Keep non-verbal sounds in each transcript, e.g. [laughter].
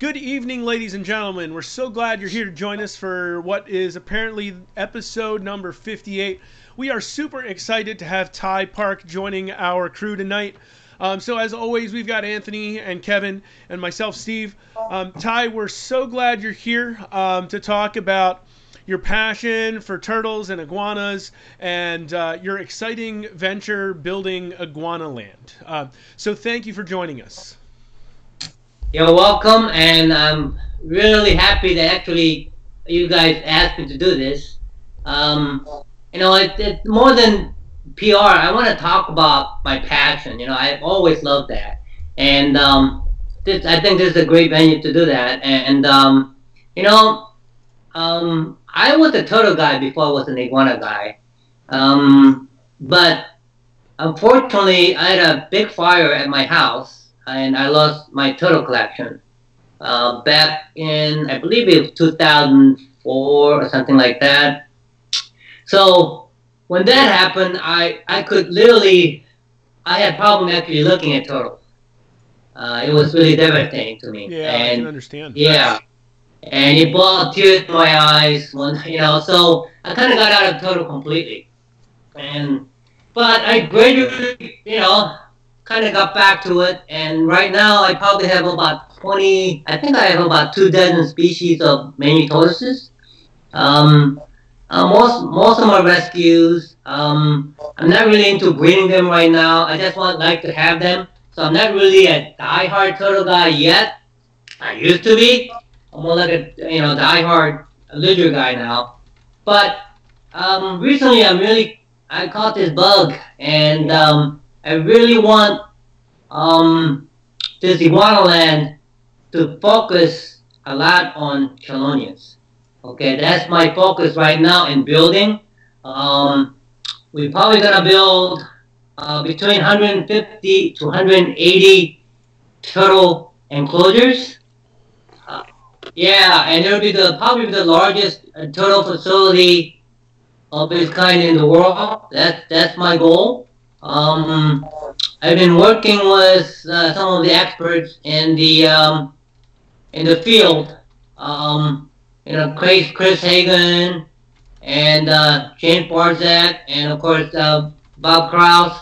Good evening, ladies and gentlemen. We're so glad you're here to join us for what is apparently episode number 58. We are super excited to have Ty Park joining our crew tonight. Um, so, as always, we've got Anthony and Kevin and myself, Steve. Um, Ty, we're so glad you're here um, to talk about your passion for turtles and iguanas and uh, your exciting venture building Iguana Land. Uh, so, thank you for joining us. You're welcome, and I'm really happy that actually you guys asked me to do this. Um, you know, it, it, more than PR, I want to talk about my passion. You know, I've always loved that, and um, this, I think this is a great venue to do that. And, um, you know, um, I was a turtle guy before I was an iguana guy, um, but unfortunately, I had a big fire at my house and I lost my turtle collection uh, back in, I believe it was 2004 or something like that. So when that happened, I, I could literally, I had problem actually looking at turtles. Uh, it was really devastating to me. Yeah, and, I can understand. Yeah. And it brought tears to my eyes when, you know, so I kind of got out of turtle completely. And, but I gradually, you know, kind of got back to it, and right now I probably have about 20, I think I have about two dozen species of many tortoises. Um, uh, most, most of my rescues, um, I'm not really into breeding them right now. I just want like to have them. So I'm not really a die-hard turtle guy yet. I used to be. I'm more like a you know die-hard lizard guy now. But um, recently I'm really I caught this bug and um, I really want um, this iguana land to focus a lot on chelonians. Okay, that's my focus right now in building. Um, we're probably gonna build uh, between 150 to 180 turtle enclosures. Uh, yeah, and it'll be the probably the largest uh, turtle facility of its kind in the world. That's that's my goal. Um, I've been working with uh, some of the experts in the um, in the field. Um, you know, Chris, Chris Hagen and uh, James Barzyk, and of course uh, Bob Kraus.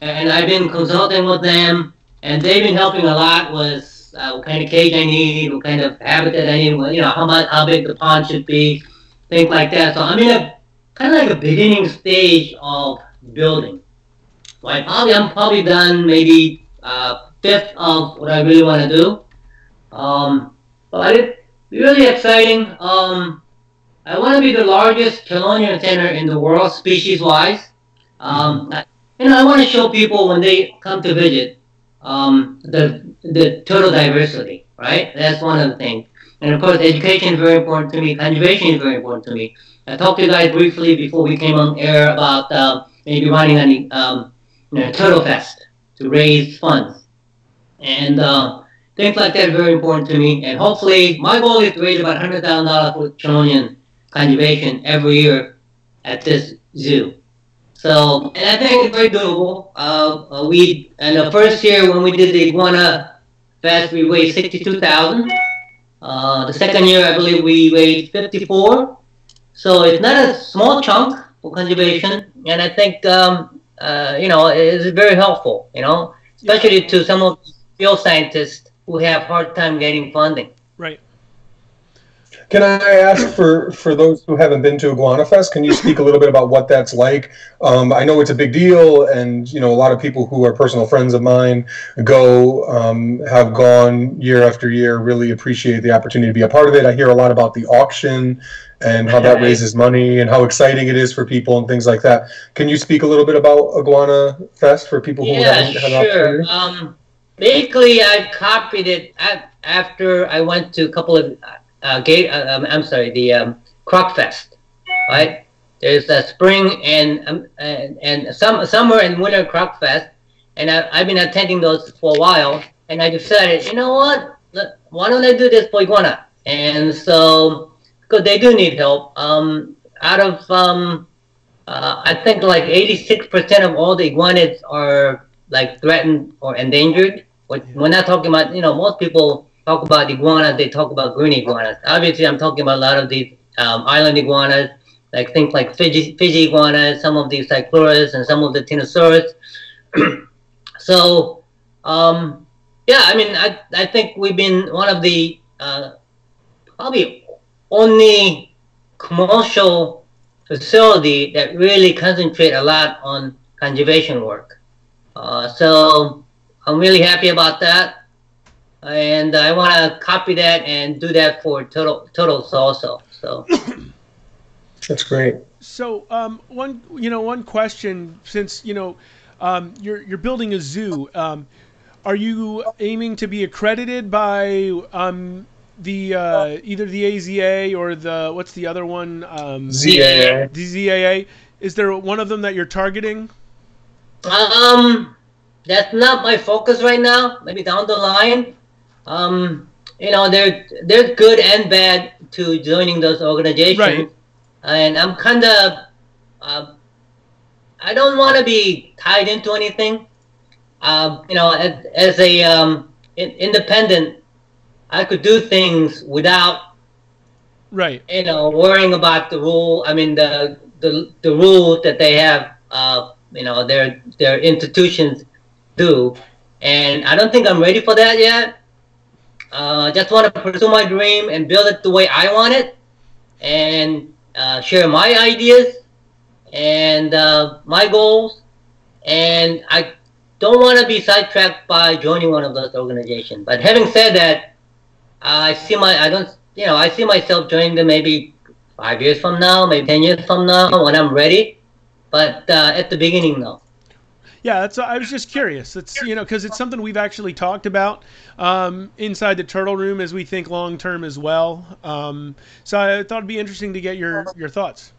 And I've been consulting with them, and they've been helping a lot with uh, what kind of cage I need, what kind of habitat I need, you know, how much, how big the pond should be, things like that. So I'm in a kind of like a beginning stage of building. Probably I'm probably done maybe uh, fifth of what I really want to do. Um, but it's really exciting. Um, I want to be the largest chelonian center in the world, species-wise. Um, you know, I want to show people when they come to visit um, the the total diversity, right? That's one of the things. And of course, education is very important to me. Conservation is very important to me. I talked to you guys briefly before we came on air about uh, maybe running an um, know, Turtle Fest to raise funds. And uh, things like that are very important to me. And hopefully, my goal is to raise about $100,000 for Chelonian conservation every year at this zoo. So, and I think it's very doable. Uh, uh, we, in the first year when we did the Iguana Fest, we raised 62000 uh, The second year, I believe we raised 54 So it's not a small chunk for conservation. And I think um, uh, you know, is very helpful, you know, especially yeah. to some of the field scientists who have hard time getting funding. Right. Can I ask for, for those who haven't been to Iguana Fest, can you [laughs] speak a little bit about what that's like? Um, I know it's a big deal, and you know a lot of people who are personal friends of mine go um, have gone year after year. Really appreciate the opportunity to be a part of it. I hear a lot about the auction and how that [laughs] raises money and how exciting it is for people and things like that. Can you speak a little bit about Iguana Fest for people who yeah, haven't had sure. Um, basically, I copied it after I went to a couple of uh, gate. Uh, um, I'm sorry, the um, Croc Fest, right? There's a spring and um, and, and some summer and winter Croc Fest, and I, I've been attending those for a while. And I decided, you know what? Why don't I do this for iguana? And so because they do need help. Um, out of um, uh, I think like 86% of all the iguanids are like threatened or endangered. We're not talking about you know most people talk about iguanas, they talk about green iguanas. Obviously, I'm talking about a lot of these um, island iguanas, like things like Fiji, Fiji iguanas, some of these cycluras, and some of the Ctenosaurus. [clears throat] so, um, yeah, I mean, I, I think we've been one of the uh, probably only commercial facility that really concentrate a lot on conservation work. Uh, so I'm really happy about that, and I want to copy that and do that for total totals also. So [coughs] that's great. So um, one you know one question since you know um, you're you're building a zoo. Um, are you aiming to be accredited by um, the uh, either the AZA or the what's the other one? Um, ZAA. The ZAA. Is there one of them that you're targeting? Um, that's not my focus right now. Maybe down the line. Um, you know, there there's good and bad to joining those organizations, Right. and I'm kind of, uh, I don't want to be tied into anything. Um, you know, as, as a um, in, independent, I could do things without Right. you know, worrying about the rule. I mean, the the the rules that they have, uh, you know, their their institutions do, and I don't think I'm ready for that yet. Uh, just want to pursue my dream and build it the way I want it, and uh, share my ideas and uh, my goals. And I don't want to be sidetracked by joining one of those organizations. But having said that, I see my I don't you know I see myself joining them maybe five years from now, maybe ten years from now when I'm ready. But uh, at the beginning, no. Yeah, that's. I was just curious. It's you know because it's something we've actually talked about um, inside the turtle room as we think long term as well. Um, so I thought it'd be interesting to get your your thoughts.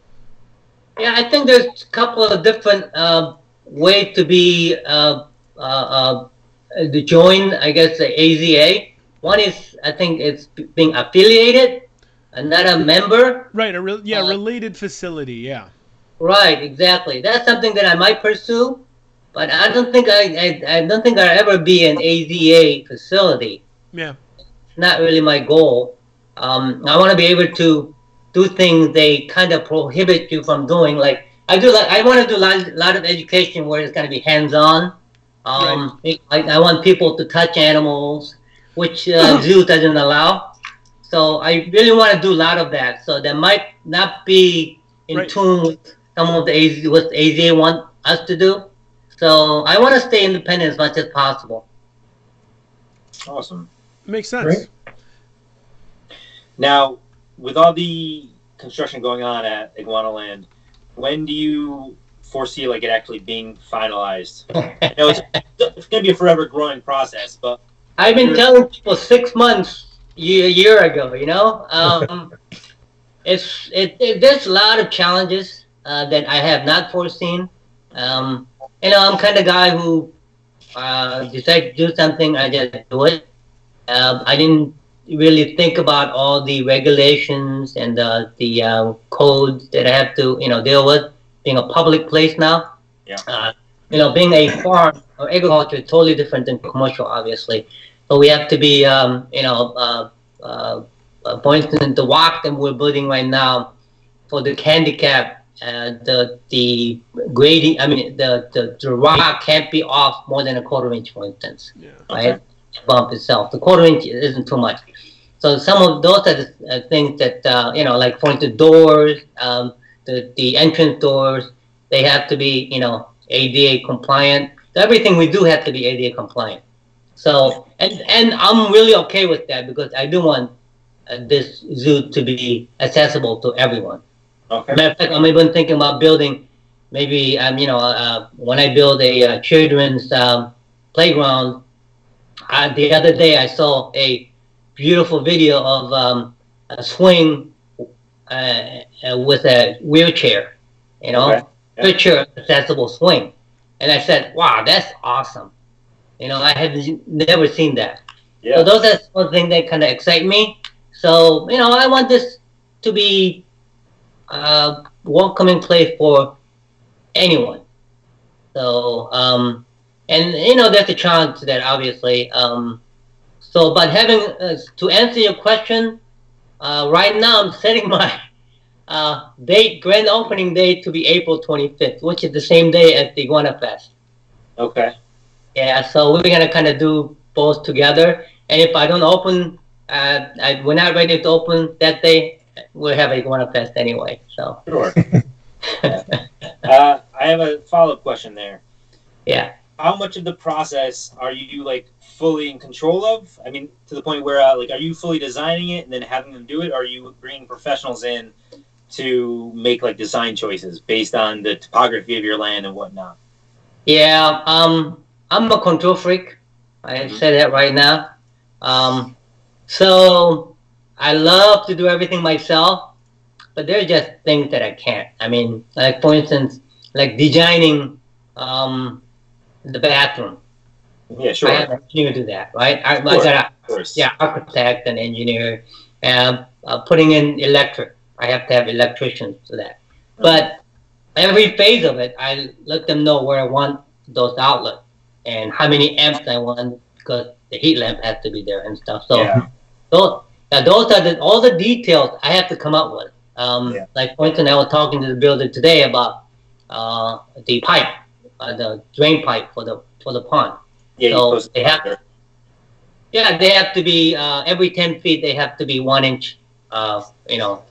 Yeah, I think there's a couple of different uh, ways to be uh, uh, uh, to join. I guess the AZA. One is I think it's being affiliated, another member. Right. A re- yeah, Uh, related facility. Yeah. Right, exactly. That's something that I might pursue, but I don't think I I, I don't think I'll ever be an AZA facility. Yeah. not really my goal. Um, I want to be able to do things they kind of prohibit you from doing. Like I do, like I want to do a lot, lot of education where it's going to be hands-on. Um, I, I want people to touch animals, which uh, [laughs] zoo doesn't allow. So I really want to do a lot of that. So that might not be in Right. tune with some of the AZ, what AZA want us to do. So I want to stay independent as much as possible. Awesome. Makes sense. Great. Now, with all the construction going on at Iguana Land, when do you foresee like it actually being finalized? [laughs] I know it's, it's going to be a forever growing process, but I've been telling people six months a year ago. You know, um, [laughs] it's it, it. There's a lot of challenges uh, that I have not foreseen. Um, you know, I'm kind of guy who uh, decide to do something, I just do it. Um, I didn't really think about all the regulations and the the uh, codes that I have to you know deal with. Being a public place now, Yeah. uh, you know, being a farm or agriculture is totally different than commercial, obviously. But we have to be, um, you know, uh, uh, uh, for instance, the walk that we're building right now for the handicap, uh, the the grading, I mean, the, the the rock can't be off more than a quarter inch, for instance Yeah. right? Bump itself. The quarter inch isn't too much. So some of those are the uh, things that uh, you know, like for instance, doors, um, the the entrance doors, they have to be you know ADA compliant. Everything we do have to be ADA compliant. So and and I'm really okay with that because I do want uh, this zoo to be accessible to everyone. okay. Matter of fact, I'm even thinking about building, maybe um, you know, uh, when I build a uh, children's um, playground. Uh, the other day, I saw a beautiful video of um, a swing uh, uh, with a wheelchair. You know, Okay. Yeah. picture accessible swing, and I said, "Wow, that's awesome." You know, I had never seen that. Yeah. So those are the things that kind of excite me. So you know, I want this to be a welcoming place for anyone. So um, and you know, there's a challenge to that, obviously. Um, So, but having uh, to answer your question, uh, right now I'm [laughs] setting my uh, date, grand opening date to be April 25th, which is the same day as the Iguana Fest. Okay. Yeah, so we're gonna kind of do both together. And if I don't open, uh, I, we're not ready to open that day, we'll have a Iguana Fest anyway. So Sure. [laughs] uh, I have a follow up question there. yeah. How much of the process are you like fully in control of? I mean, to the point where uh, like, are you fully designing it and then having them do it? Or are you bringing professionals in to make like design choices based on the topography of your land and whatnot? Yeah, um, I'm a control freak. I Mhm. say that right now. Um, so I love to do everything myself, but there's just things that I can't. I mean, like for instance, like designing um, the bathroom. Yeah, sure. I have an engineer do that, right? I, I Sure. got a Of course. yeah, architect and engineer, and uh, putting in electric. I have to have electricians for that. But every phase of it, I let them know where I want those outlets and how many amps I want because the heat lamp has to be there and stuff. So Yeah. those, those are the, all the details I have to come up with. Um, Yeah. Like for instance, I was talking to the builder today about uh, the pipe, uh, the drain pipe for the for the pond. Yeah, So they to have- Yeah, they have to be uh, every ten feet. They have to be one inch, uh, you know,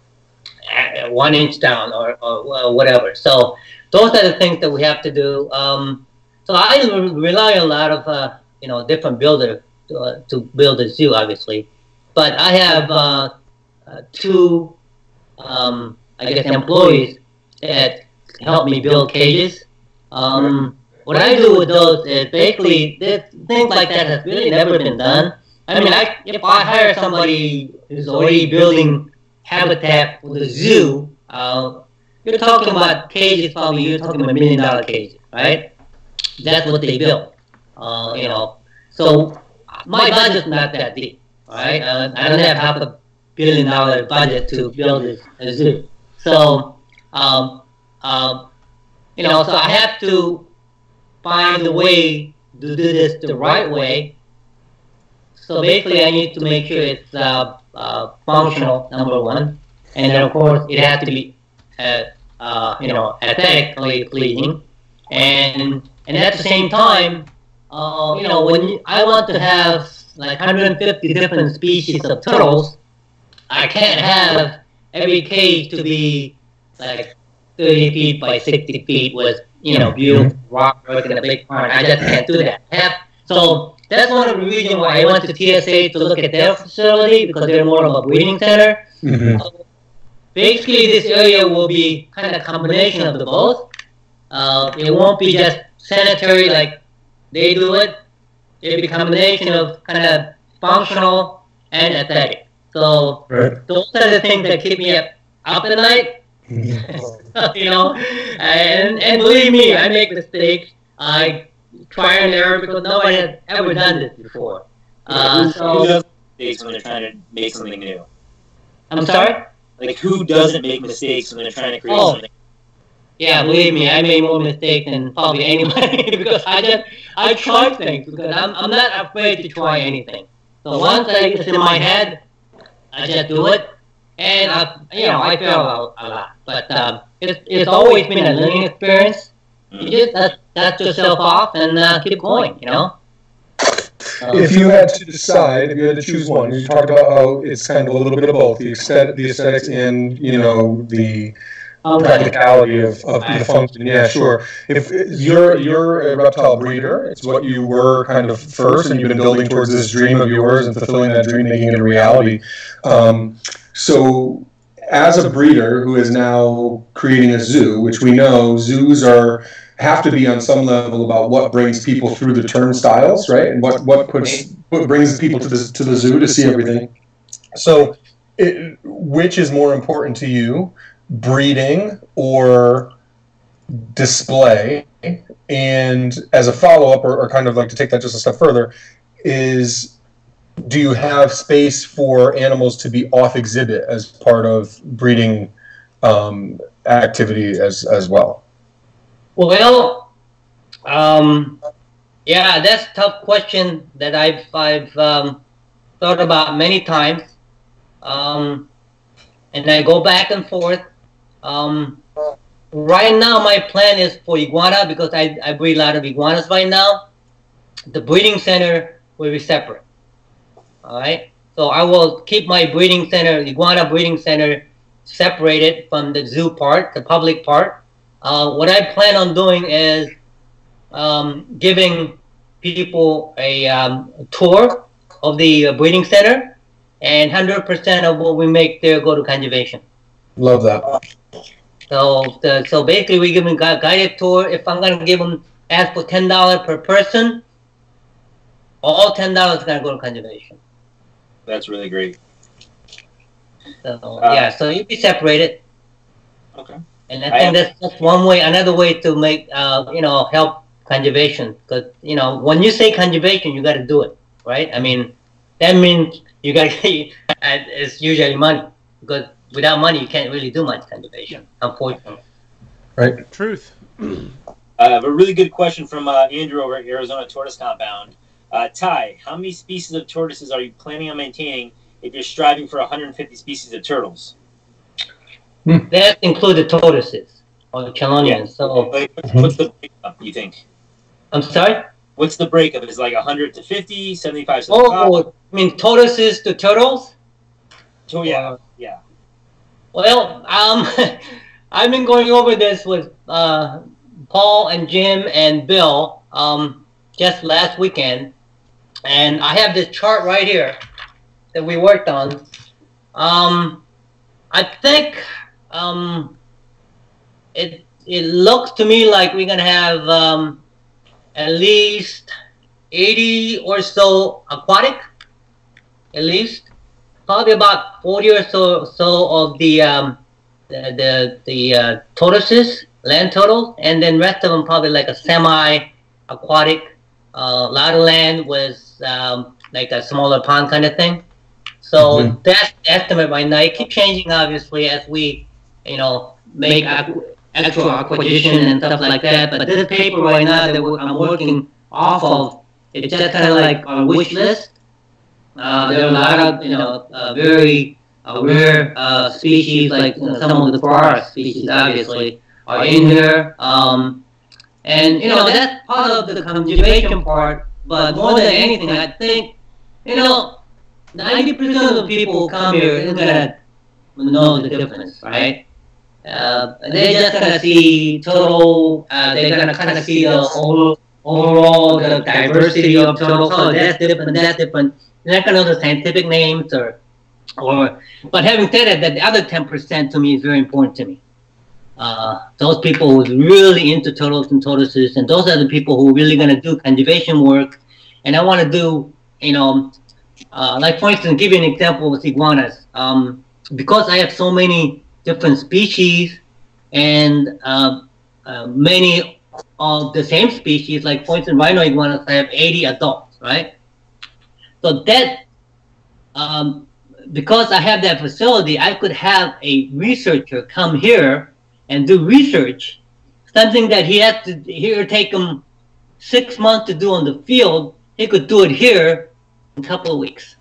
one inch down or, or uh, whatever. So those are the things that we have to do. Um, so I rely on a lot of uh, you know different builder to, uh, to build a zoo, obviously. But I have uh, uh, two, um, I guess, employees that help me build cages. Um, what I do with those is basically things like that has really never been done. I mean, I, if I hire somebody who's already building habitat for the zoo, uh, you're talking about cages. Probably you're talking about million dollar cages, right? That's what they build. Uh, you know, so my budget's not that deep, right? Uh, I don't have half a billion dollar budget to build a zoo. So, um, um, you know, so I have to find a way to do this the right way. So basically, I need to make sure it's uh, uh, functional, number one, and then of course it has to be, uh, uh, you know, aesthetically pleasing, and and at the same time, uh, you know, when you, I want to have like 150 different species of turtles, I can't have every cage to be like 30 feet by 60 feet with you know beautiful rock work and a big barn. I just can't do that. Have, so that's one of the reasons why I went to TSA to look at their facility because they're more of a breeding center. Mhm. Basically, this area will be kind of a combination of the both. Uh, it won't be just sanitary like they do it. It'll be a combination of kind of functional and aesthetic. So Right. those are the things that keep me up, up at night [laughs] [laughs] you know, and and believe me, I make mistakes. I try and error because nobody has ever done this before. Uh, who, who so does mistakes when they're trying to make something new? I'm sorry. Like who doesn't make mistakes when they're trying to create Oh. something? Yeah, believe me, I made more mistakes than probably [laughs] anybody [laughs] because I just I try things because I'm I'm not afraid to try anything. So once I it's in my head, I just do it, and I you know I fail a, a lot, but um, it's it's always been a learning experience. You just dust, dust yourself off and uh, keep going, you know. If you had to decide, if you had to choose one, you talked about how it's kind of a little bit of both, the aesthetic, the aesthetics and, you know, the. Practicality of, of the function. Yeah, sure. If you're you're a reptile breeder, it's what you were kind of first, and you've been building towards this dream of yours and fulfilling that dream, making it a reality. Um, so, as a breeder who is now creating a zoo, which we know zoos are have to be on some level about what brings people through the turnstiles, right? And what what puts what brings people to the to the zoo to see everything. So, it, which is more important to you? Breeding or display and as a follow-up or, or kind of like to take that just a step further is do you have space for animals to be off exhibit as part of breeding um, activity as as well Well, um, yeah, that's tough question that I've I've um, thought about many times, um, and I go back and forth. Um, right now, my plan is for iguana because I, I breed a lot of iguanas right now. The breeding center will be separate. All right. So I will keep my breeding center, iguana breeding center, separated from the zoo part, the public part. Uh, what I plan on doing is um, giving people a, um, tour of the uh, breeding center, and 100% of what we make there go to conservation. Love that. So, the, so basically, we give them a guided tour. If I'm gonna give them ask for ten dollars per person, all ten dollars is gonna go to conservation. That's really great. So Uh, yeah, so you'd be separated, Okay. and I I think am- that's, that's one way. Another way to make uh, you know help conservation, because you know when you say conservation, you got to do it, right? I mean, that means you got to. [laughs] it's usually money, because without money, you can't really do much conservation, unfortunately. Right. Truth. [clears throat] I have a really good question from uh, Andrew over at Arizona Tortoise Compound. Uh, Ty, how many species of tortoises are you planning on maintaining if you're striving for 150 species of turtles? That includes the tortoises or the chelonians. So Like, what's the breakup, do you think? I'm sorry. What's the breakup? Is it like 100 to 50, 75 to Oh, I mean tortoises to turtles. Oh, yeah. Yeah. Well, um, [laughs] I've been going over this with uh, Paul and Jim and Bill um, just last weekend, and I have this chart right here that we worked on. Um, I think um, it it looks to me like we're gonna have um, at least eighty or so aquatic, at least probably about 40 or so so of the um, the the, the uh, tortoises, land turtles, and then rest of them probably like a semi-aquatic, uh, lot of land with um, like a smaller pond kind of thing. So Mhm. that's the estimate right now. It keeps changing obviously as we, you know, make aqu- actual acquisition and stuff like that. But this paper right now that I'm working off of, it's just kind of like our wish list. Uh, there are a lot of you know uh, very rare uh, species like you know, some of the forest species obviously are in there. Um, and you know that's part of the conservation part. But more than anything, I think you know ninety percent of the people who come here is gonna know the difference, right? Uh, they're just gonna see. Uh, they're gonna kind of see the whole overall the diversity of turtles. Oh, that's different. That's different. Not gonna know the scientific names or, or. But having said that, that the other ten percent to me is very important to me. Uh, those people who's really into turtles and tortoises, and those are the people who are really gonna do conservation work. And I want to do, you know, uh, like for instance, give you an example with iguanas. Um, because I have so many different species and uh, uh, many of the same species, like for instance, rhino iguanas, I have 80 adults, right? So that, um, because I have that facility, I could have a researcher come here and do research, something that he has to here take him six months to do on the field. He could do it here in a couple of weeks.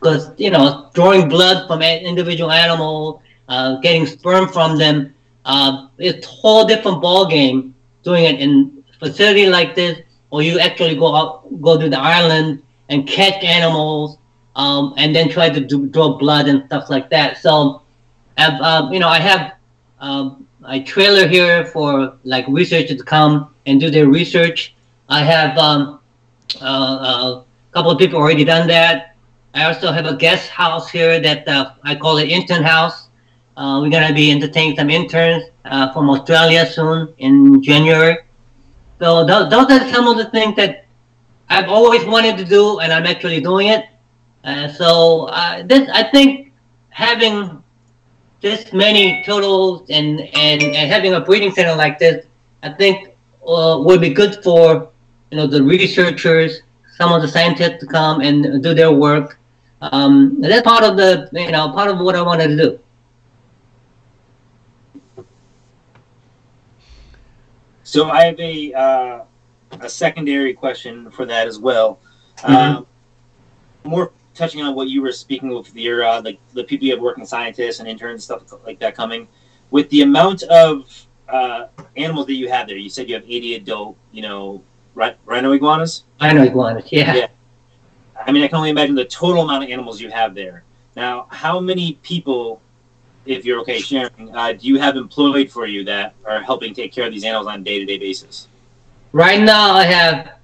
Because you know, drawing blood from an individual animal, uh, getting sperm from them, uh, it's a whole different ball game doing it in facility like this, or you actually go out, go to the island and catch animals, um, and then try to do, draw blood and stuff like that. So, I've, uh, you know, I have um, a trailer here for like researchers to come and do their research. I have um, uh, a couple of people already done that. I also have a guest house here that uh, I call it intern house. Uh, we're gonna be entertaining some interns uh, from Australia soon in January. So th- those are some of the things that I've always wanted to do, and I'm actually doing it. Uh, so uh, this, I think, having this many turtles and, and, and having a breeding center like this, I think uh, would be good for you know the researchers, some of the scientists to come and do their work. Um, that's part of the you know part of what I wanted to do. So I have a uh, a secondary question for that as well. Mhm. Um, more touching on what you were speaking with your uh, like the people you have working scientists and interns and stuff like that coming, with the amount of uh, animals that you have there. You said you have 80 adult, you know, rhino iguanas. Rhino iguanas, yeah. Yeah. I mean, I can only imagine the total amount of animals you have there. Now, how many people, if you're okay sharing, uh, do you have employed for you that are helping take care of these animals on a day-to-day basis? Right now, I have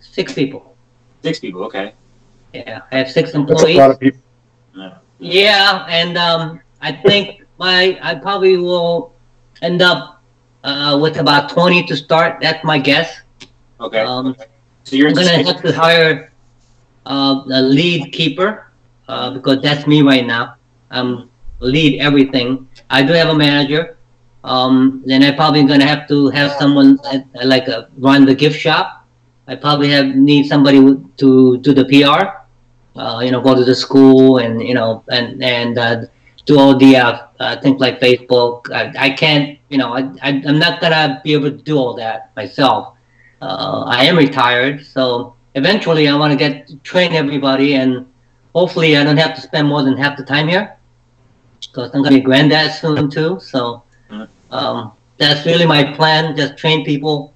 six people. Six people, okay. Yeah, I have six employees. That's a lot of people. Yeah, yeah and um, I think my I probably will end up uh, with about twenty to start. That's my guess. Okay. Um, so you're gonna have to hire uh, a lead keeper uh, because that's me right now. I'm lead everything. I do have a manager. Um, then I probably gonna have to have someone uh, like uh, run the gift shop. I probably have need somebody to do the PR. Uh, you know, go to the school and you know and and uh, do all the uh, uh, things like Facebook. I, I can't, you know, I, I am not gonna be able to do all that myself. Uh, I am retired, so eventually I want to get train everybody, and hopefully I don't have to spend more than half the time here because I'm gonna be granddad soon too. So um, that's really my plan: just train people.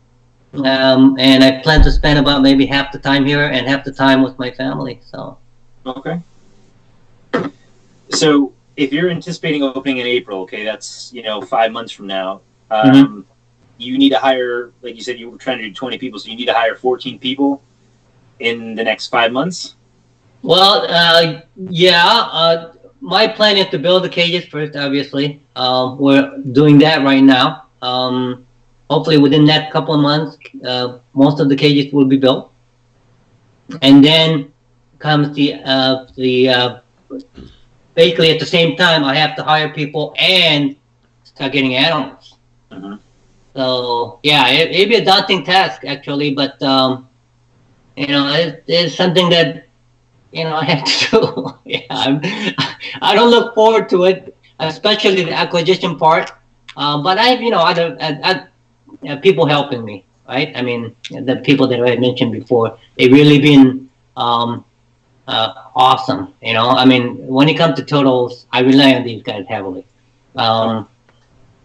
Um, and I plan to spend about maybe half the time here and half the time with my family. So. Okay. So if you're anticipating opening in April, okay, that's you know five months from now. Um, mm-hmm. You need to hire, like you said, you were trying to do 20 people, so you need to hire 14 people in the next five months. Well, uh, yeah. Uh, my plan is to build the cages first. Obviously, um, we're doing that right now. Um, hopefully, within that couple of months, uh, most of the cages will be built, and then comes the uh, the uh, basically at the same time I have to hire people and start getting animals. Mm-hmm. So yeah, it, it'd be a daunting task actually, but um, you know, it, it's something that you know [laughs] I have to do. [laughs] yeah, I'm, I don't look forward to it, especially the acquisition part. Uh, but I have you know other uh, uh, people helping me, right? I mean, the people that I mentioned before, they've really been um, uh, awesome. You know, I mean, when it comes to totals, I rely on these guys heavily. Um,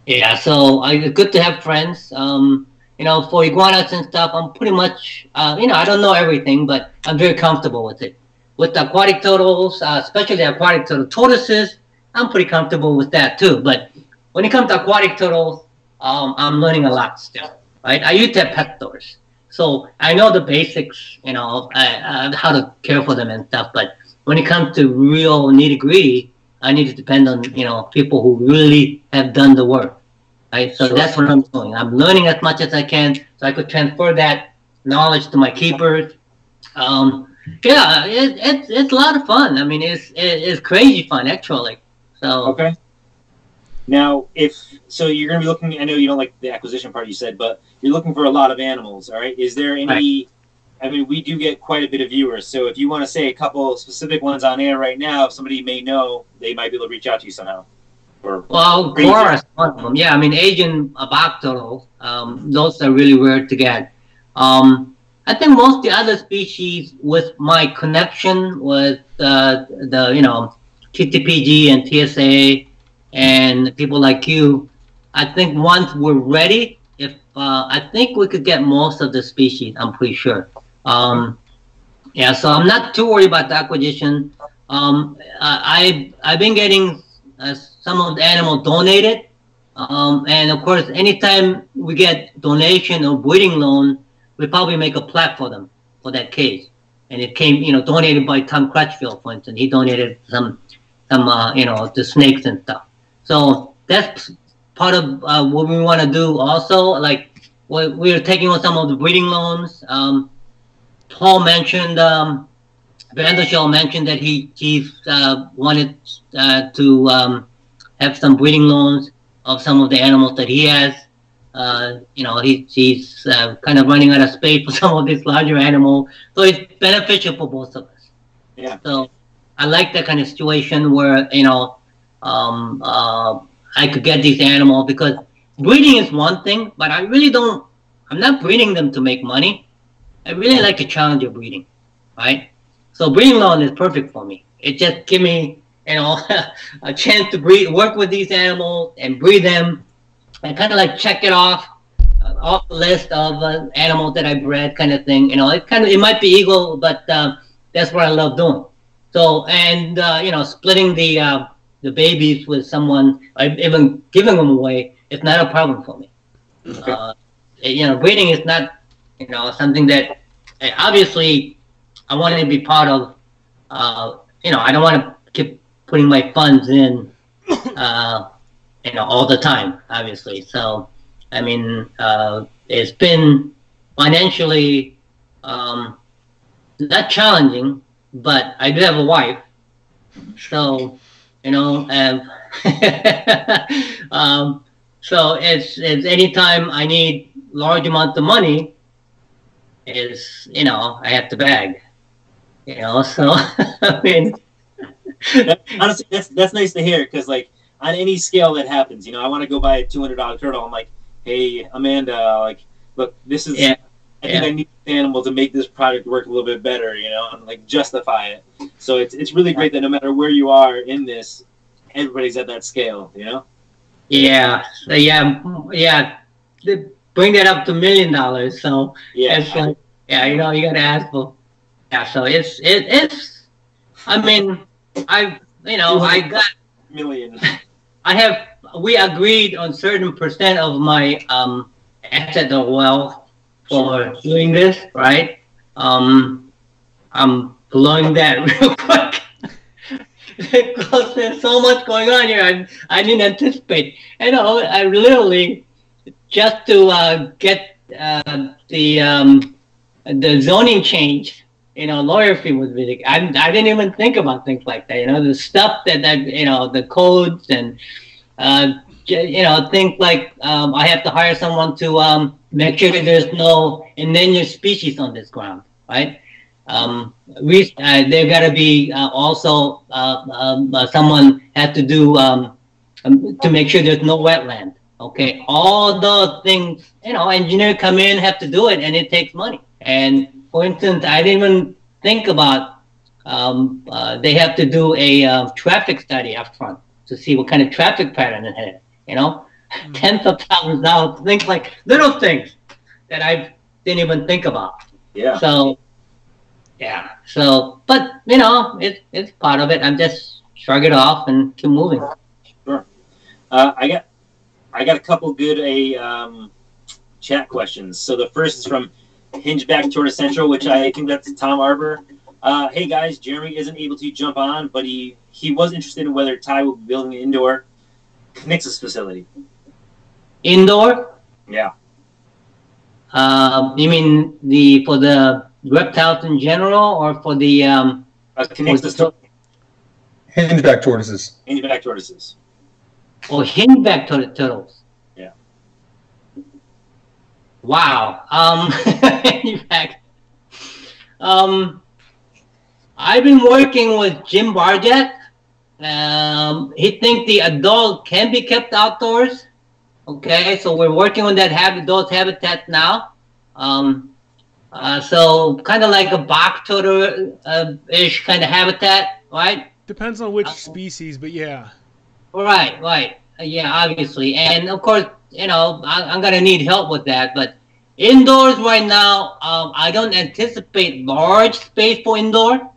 yeah, so it's good to have friends. Um, you know, for iguanas and stuff, I'm pretty much, uh, you know, I don't know everything, but I'm very comfortable with it. With the aquatic turtles, uh, especially aquatic turtle tortoises, I'm pretty comfortable with that too. But when it comes to aquatic turtles, um, I'm learning a lot still. Right? I used to have pet stores. So I know the basics, you know, uh, how to care for them and stuff. But when it comes to real nitty gritty, I need to depend on you know people who really have done the work. Right. So sure. that's what I'm doing. I'm learning as much as I can, so I could transfer that knowledge to my keepers. Um, yeah, it, it's it's a lot of fun. I mean, it's it, it's crazy fun actually. So okay. Now, if so, you're going to be looking. I know you don't like the acquisition part you said, but you're looking for a lot of animals. All right. Is there any? I mean, we do get quite a bit of viewers. So if you want to say a couple specific ones on air right now, if somebody may know, they might be able to reach out to you somehow. Or well, chorus, one of them. Yeah, I mean, Asian abactoro, um, those are really rare to get. Um, I think most the other species, with my connection with uh, the you know TTPG and TSA and people like you, I think once we're ready, if uh, I think we could get most of the species, I'm pretty sure. Um, yeah, so I'm not too worried about the acquisition. Um, I I've been getting uh, some of the animal donated, um, and of course, anytime we get donation or breeding loan, we probably make a plaque for them for that case. And it came, you know, donated by Tom Crutchfield, for instance. He donated some, some, uh, you know, the snakes and stuff. So that's part of uh, what we want to do. Also, like we're taking on some of the breeding loans. Um, Paul mentioned, um, Vander Schouw mentioned that he he uh, wanted uh, to um, have some breeding loans of some of the animals that he has. Uh, you know, he, he's uh, kind of running out of space for [laughs] some of these larger animals, so it's beneficial for both of us. Yeah. So I like that kind of situation where you know um, uh, I could get these animals because breeding is one thing, but I really don't. I'm not breeding them to make money. I really like to challenge your breeding. right? So breeding lawn is perfect for me. It just give me, you know, [laughs] a chance to breed, work with these animals and breed them, and kind of like check it off uh, off the list of uh, animals that I bred, kind of thing. You know, it kind of it might be ego, but uh, that's what I love doing. So and uh, you know, splitting the uh, the babies with someone, even giving them away, it's not a problem for me. Okay. Uh, you know, breeding is not, you know, something that obviously I want to be part of. Uh, you know, I don't want to keep putting my funds in, uh, you know, all the time. Obviously, so I mean, uh, it's been financially um, not challenging, but I do have a wife, so you know, [laughs] um, so it's it's anytime I need large amounts of money, is you know I have to bag, you know. So [laughs] I mean, honestly, that's that's nice to hear because like on any scale that happens, you know, I want to go buy a two hundred dollar turtle. I'm like, hey, Amanda, like, look, this is. Yeah. I think Yeah. I need an animal to make this product work a little bit better, you know, and like justify it. So it's it's really great that no matter where you are in this, everybody's at that scale, you know. yeah, uh, yeah, yeah. They Bring that up to million dollars. So Yeah. it's like, yeah, you know, you gotta ask for. Yeah, so it's it, it's. I mean, I you know I got million. [laughs] I have we agreed on certain percent of my um asset or wealth for doing this, right? Um, I'm blowing that [laughs] real quick [laughs] because there's so much going on here. I I didn't anticipate. You know, I literally just to uh, get uh, the um, the zoning change. You know, lawyer fee was really. I, I didn't even think about things like that. You know, the stuff that that you know, the codes and uh, you know, think like um, I have to hire someone to um, make sure that there's no endangered species on this ground, right? Um, we, uh, there got to be uh, also uh, um, uh, someone has to do um, um, to make sure there's no wetland. Okay, all the things you know, engineer come in have to do it, and it takes money. And for instance, I didn't even think about um, uh, they have to do a uh, traffic study up front to see what kind of traffic pattern it had. You know, tens of thousands of dollars, things like little things that I didn't even think about. Yeah. So, yeah. So, but you know, it's it's part of it. I'm just shrug it off and keep moving. Uh, I got I got a couple good a um, chat questions. So the first is from Hingeback Tortoise Central, which I think that's Tom Arbor. Uh, hey guys, Jeremy isn't able to jump on, but he he was interested in whether Ty will be building an indoor Kinixys facility. Indoor. Yeah. Um, you mean the for the reptiles in general, or for the um? Uh, Kinixys for- Hingeback tortoises. Hingeback tortoises. or hingeback tur- turtles? Wow. Um, [laughs] hingeback. Um, I've been working with Jim Barjack. Um, he thinks the adult can be kept outdoors. Okay, so we're working on that hab- adult habitat now. Um, uh, so kind of like a box turtle uh, ish kind of habitat, right? Depends on which Uh, species, but yeah. Right, right. Uh, Yeah, obviously. And of course, you know, I, I'm going to need help with that. But indoors right now, um, I don't anticipate large space for indoor.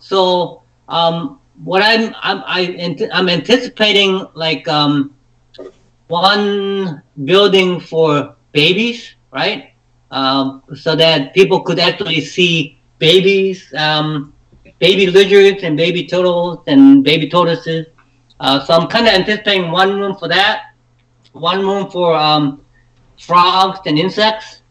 So, um, what I'm, I'm, I, ant- I'm anticipating like um, one building for babies, right? Um, so that people could actually see babies, um, baby lizards and baby turtles and baby tortoises. Uh, so I'm kind of anticipating one room for that, one room for um, frogs and insects,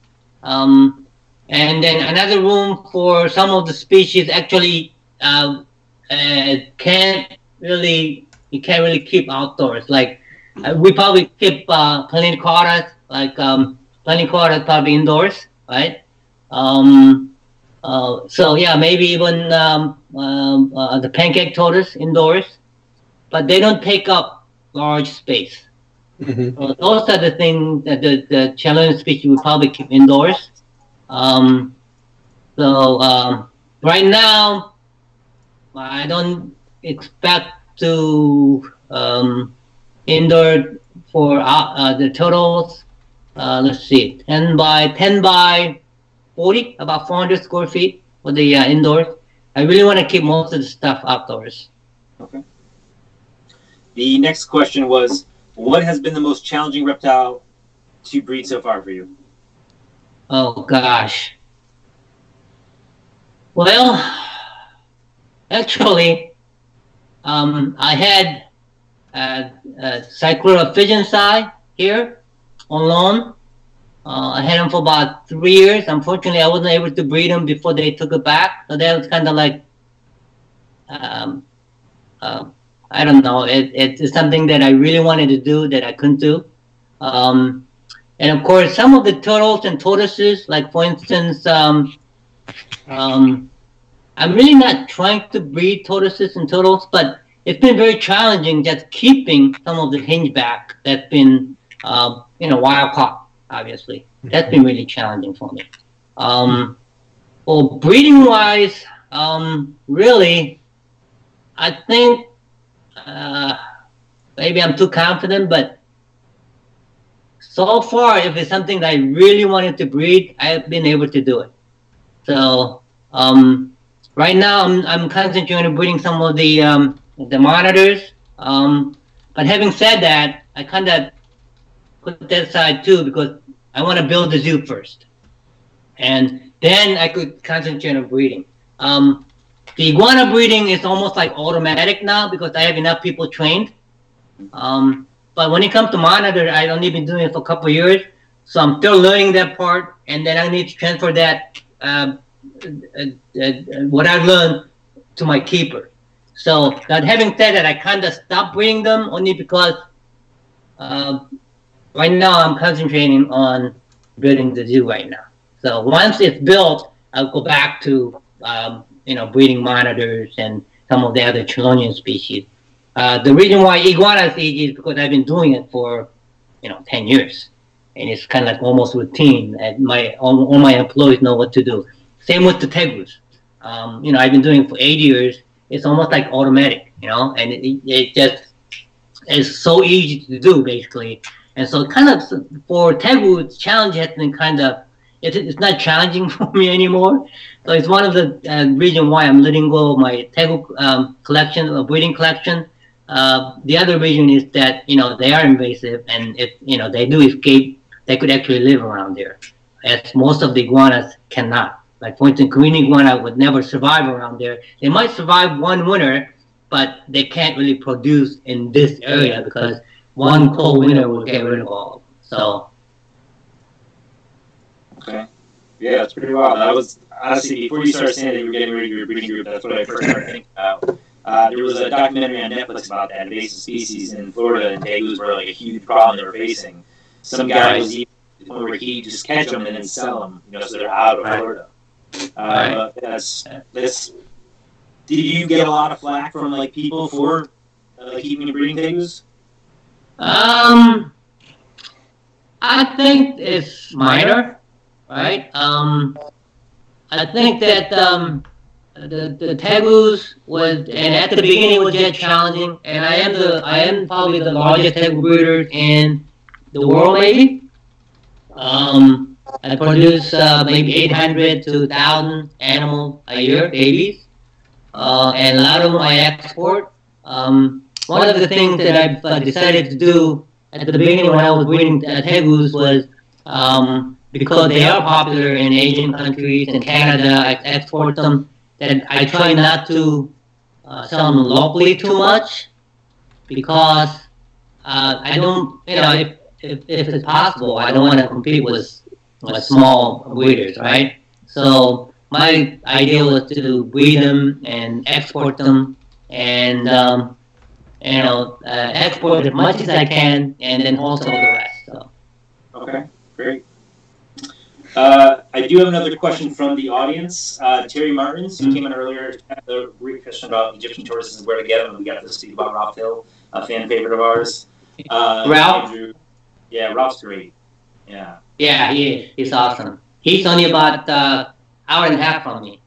um, and then another room for some of the species actually um, uh, can't really you can't really keep outdoors. Like uh, we probably keep uh, planicaudas, like um, planicaudas probably indoors, right? Um, uh, so yeah, maybe even um, um, uh, the pancake tortoise indoors but they don't take up large space. Mhm. So those are the things that the, the challenge species we probably keep indoors. Um, so um, right now, I don't expect to um, indoor for uh, uh, the totals. Uh, let's see, 10 by 10 by 40, about 400 square feet for the uh, indoors. I really want to keep most of the stuff outdoors. Okay. The next question was, what has been the most challenging reptile to breed so far for you? Oh gosh. Well, actually, um, I had a, a Cyclura here on loan. Uh, I had them for about three years. Unfortunately, I wasn't able to breed them before they took it back. So that was kind of like, um, uh, I don't know. It, it's something that I really wanted to do that I couldn't do. Um, and of course, some of the turtles and tortoises, like for instance, um, um, I'm really not trying to breed tortoises and turtles, but it's been very challenging just keeping some of the hingeback that's been, uh, you know, wild caught, obviously. That's been really challenging for me. Um, well, breeding wise, um, really, I think uh, maybe I'm too confident, but so far, if it's something that I really wanted to breed, I've been able to do it. So um, right now, I'm, I'm concentrating on breeding some of the um, the monitors. Um, but having said that, I kind of put that aside too because I want to build the zoo first, and then I could concentrate on breeding. Um, the iguana breeding is almost like automatic now because I have enough people trained. Um, but when it comes to monitor, I've only been doing it for a couple years, so I'm still learning that part, and then I need to transfer that um, uh, uh, what I've learned to my keeper. So, that having said that, I kind of stopped breeding them only because uh, right now I'm concentrating on building the zoo right now. So once it's built, I'll go back to um, you know breeding monitors and some of the other Chelonian species. Uh, the reason why iguanas easy is because I've been doing it for, you know, 10 years. And it's kind of like almost routine. And my all, all my employees know what to do. Same with the tegus. Um, you know, I've been doing it for eight years. It's almost like automatic, you know, and it, it just is so easy to do, basically. And so, kind of for tegus, challenge has been kind of it's, it's not challenging [laughs] for me anymore. So it's one of the uh, reason why I'm letting go of my tegu um, collection, uh, breeding collection, uh, the other reason is that you know they are invasive, and if you know they do escape, they could actually live around there, as most of the iguanas cannot. Like for instance, green iguana would never survive around there. They might survive one winter, but they can't really produce in this area because one cold winter will get rid of all. So. Okay. Yeah, it's pretty wild. That was honestly before you started saying that you were getting rid of your breeding group. That's what I first started thinking about. Uh, there was a documentary on Netflix about that invasive species in Florida, and tegus were like a huge problem they were facing. Some guy was even to the point where he just catch them and then sell them, you know, so they're out of Florida. Uh, that's that's. Did you get a lot of flack from like people for uh, like keeping and breeding tegus? Um, I think it's minor, right? Um, I think that um the the tegus was and at the beginning was just challenging and I am the I am probably the largest tegu breeder in the world maybe. Um, I produce uh, maybe 800 to 1,000 animal a year, babies, uh, and a lot of them I export. Um, one of the things that I've uh, decided to do at the beginning when I was breeding uh, tegus was um, because they are popular in Asian countries and Canada, I export them that I try not to uh, sell them locally too much because uh, I don't, you know, if, if, if it's possible, I don't want to compete with, with small breeders, right? So my idea was to breed them and export them and, um, you know, uh, export as much as I can and then wholesale the rest. So. Okay, great. Uh, I do have another question from the audience. Uh, Terry Martins, who came in earlier, had a great question about Egyptian tortoises and where to get them. We got to speak about Ralph Hill, a fan favorite of ours. Uh, Ralph? Andrew, yeah, Ralph's great. Yeah. Yeah, he is. He's awesome. He's only about uh, hour and a half from me.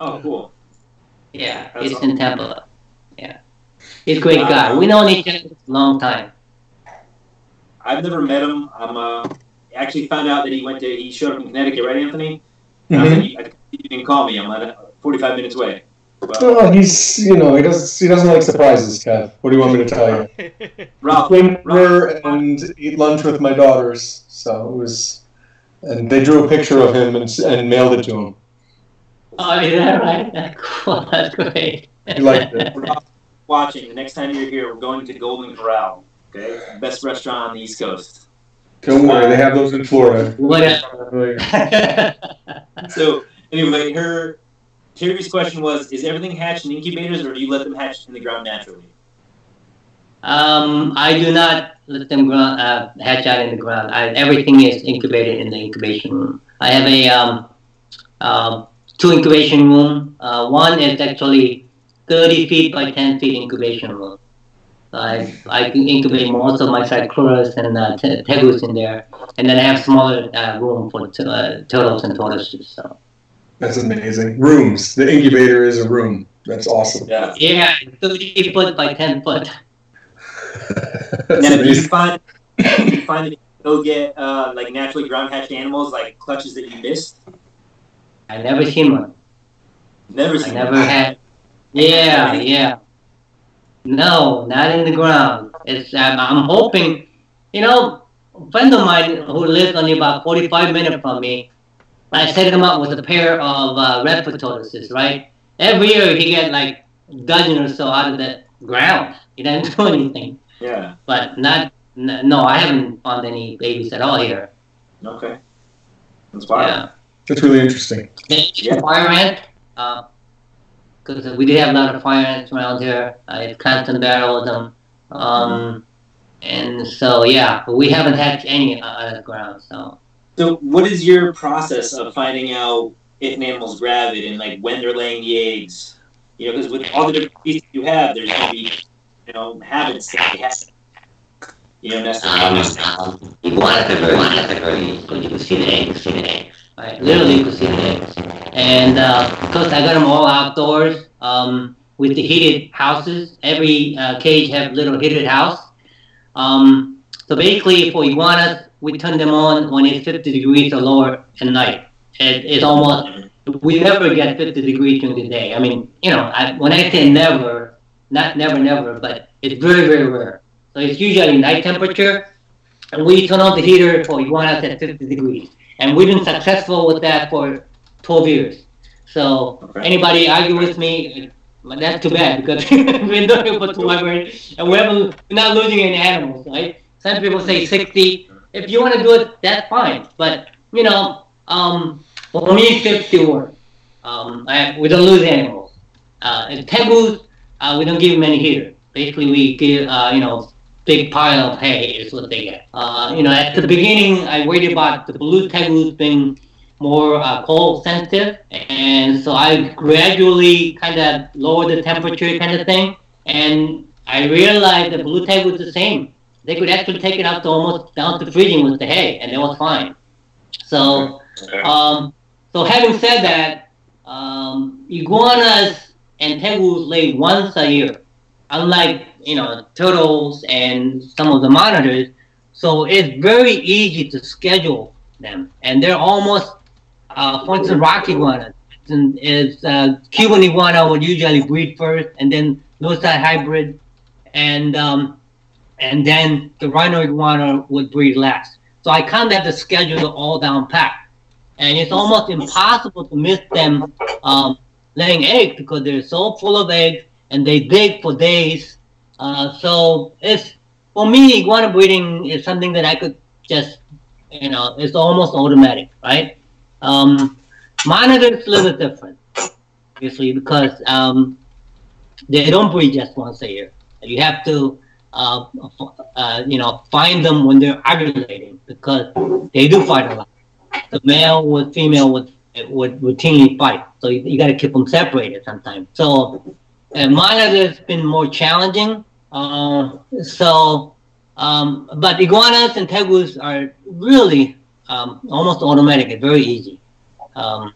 Oh, cool. Yeah, That's he's in Tampa. Yeah, he's a great guy. We know each other a long time. I've never met him. I'm uh, actually found out that he went to he showed up in Connecticut, right, Anthony? Mhm. I think you, I didn't call me. I'm uh, 45 minutes away. Well, Oh, he's you know he doesn't he doesn't like surprises, Kev. What do you want me to tell you? [laughs] Ralph, Swim river and eat lunch with my daughters. So it was, and they drew a picture of him and, and mailed it to him. Oh, is [laughs] that right? That's Cool. [laughs] That's great. He liked it. Ralph, watching. The next time you're here, we're going to Golden Corral. Okay, best restaurant on the East Coast. Don't worry, they have those in Florida. [laughs] So anyway, her Terry's question was: Is everything hatched in incubators, or do you let them hatch in the ground naturally? um, I do not let them ground, uh, hatch out in the ground. I, everything is incubated in the incubation room. I have a um, um two incubation room. Uh, one is actually 30 feet by 10 feet incubation room. So I, I can incubate most of my cycluras and uh, te- tegus in there, and then I have smaller uh, room for t- uh, turtles and tortoises. So That's amazing. Rooms. The incubator is a room. That's awesome. Yeah. yeah, 30 foot by 10 foot. That's [laughs] Now, do you find do you find that you go get uh, like naturally ground hatched animals like clutches that you missed? I never seen one. Never I never that. had. Yeah, yeah. No, not in the ground. It's um, I'm hoping, you know, a friend of mine who lives only about 45 minutes from me. I set him up with a pair of uh, redfoot tortoises, right? Every year he get like a dozen or so out of the ground. He doesn't do [laughs] anything, Yeah. but not. n- No, I haven't found any babies at all here. Okay. That's wild. Yeah. That's really interesting. Maybe Yeah. fire ant, because we did have a lot of fire ants around here. I had constant battle with them. Um, and so, yeah, but we haven't had any out of the ground. So, So, what is your process of finding out if an animal's gravid and like when they're laying the eggs? You know, because with all the different species you have, there's going to be, you know, habits that they have. You know, that's um, um, iguanas are very, iguanas are very, you can see the eggs, see the eggs. Right, literally can see the eggs. And uh, because I got them all outdoors um, with the heated houses, every uh, cage have little heated house. Um, so basically, for iguanas, we turn them on when it's 50 degrees or lower at night. It, it's almost we never get 50 degrees during the day. I mean, you know, I, when I say never, not never, never, but it's very, very rare. So it's usually night temperature, and we turn on the heater for iguanas at 50 degrees. And we've been successful with that for 12 years. So anybody argue with me, that's too bad because [laughs] we've been doing it for 12 years, and we haven't, we're not losing any animals, right? Some people say 60. If you want to do it, that's fine. But, you know, um, for me, 50 work. Um, I, we don't lose animals. Uh, and tegus, uh, we don't give them any heater. Basically, we give, uh, you know, big pile of hay is what they get. Uh, you know, at the beginning, I worried about the blue tegus being more uh, cold sensitive, and so I gradually kind of lowered the temperature kind of thing, and I realized the blue tegu was the same. They could actually take it up to almost down to freezing with the hay, and it was fine. So, um, so having said that, um, iguanas and tegus lay once a year, unlike you know turtles and some of the monitors. So it's very easy to schedule them, and they're almost, uh, for instance, rock iguanas. Is uh, Cuban iguana would usually breed first, and then Leuci hybrid, and um, and then the rhino iguana would breed last. So I kind of have to schedule all down packed, and it's almost impossible to miss them um, laying eggs because they're so full of eggs and they dig for days. Uh, so it's for me, iguana breeding is something that I could just, you know, it's almost automatic, right? Um, monitors a little different, obviously, because um, they don't breed just once a year. You have to, uh, uh, you know, find them when they're ovulating because they do fight a lot. The male with female would would routinely fight, so you, you got to keep them separated sometimes. So, uh, monitors been more challenging. Uh, so, um, but iguanas and tegus are really um, almost automatic. It's very easy. Um,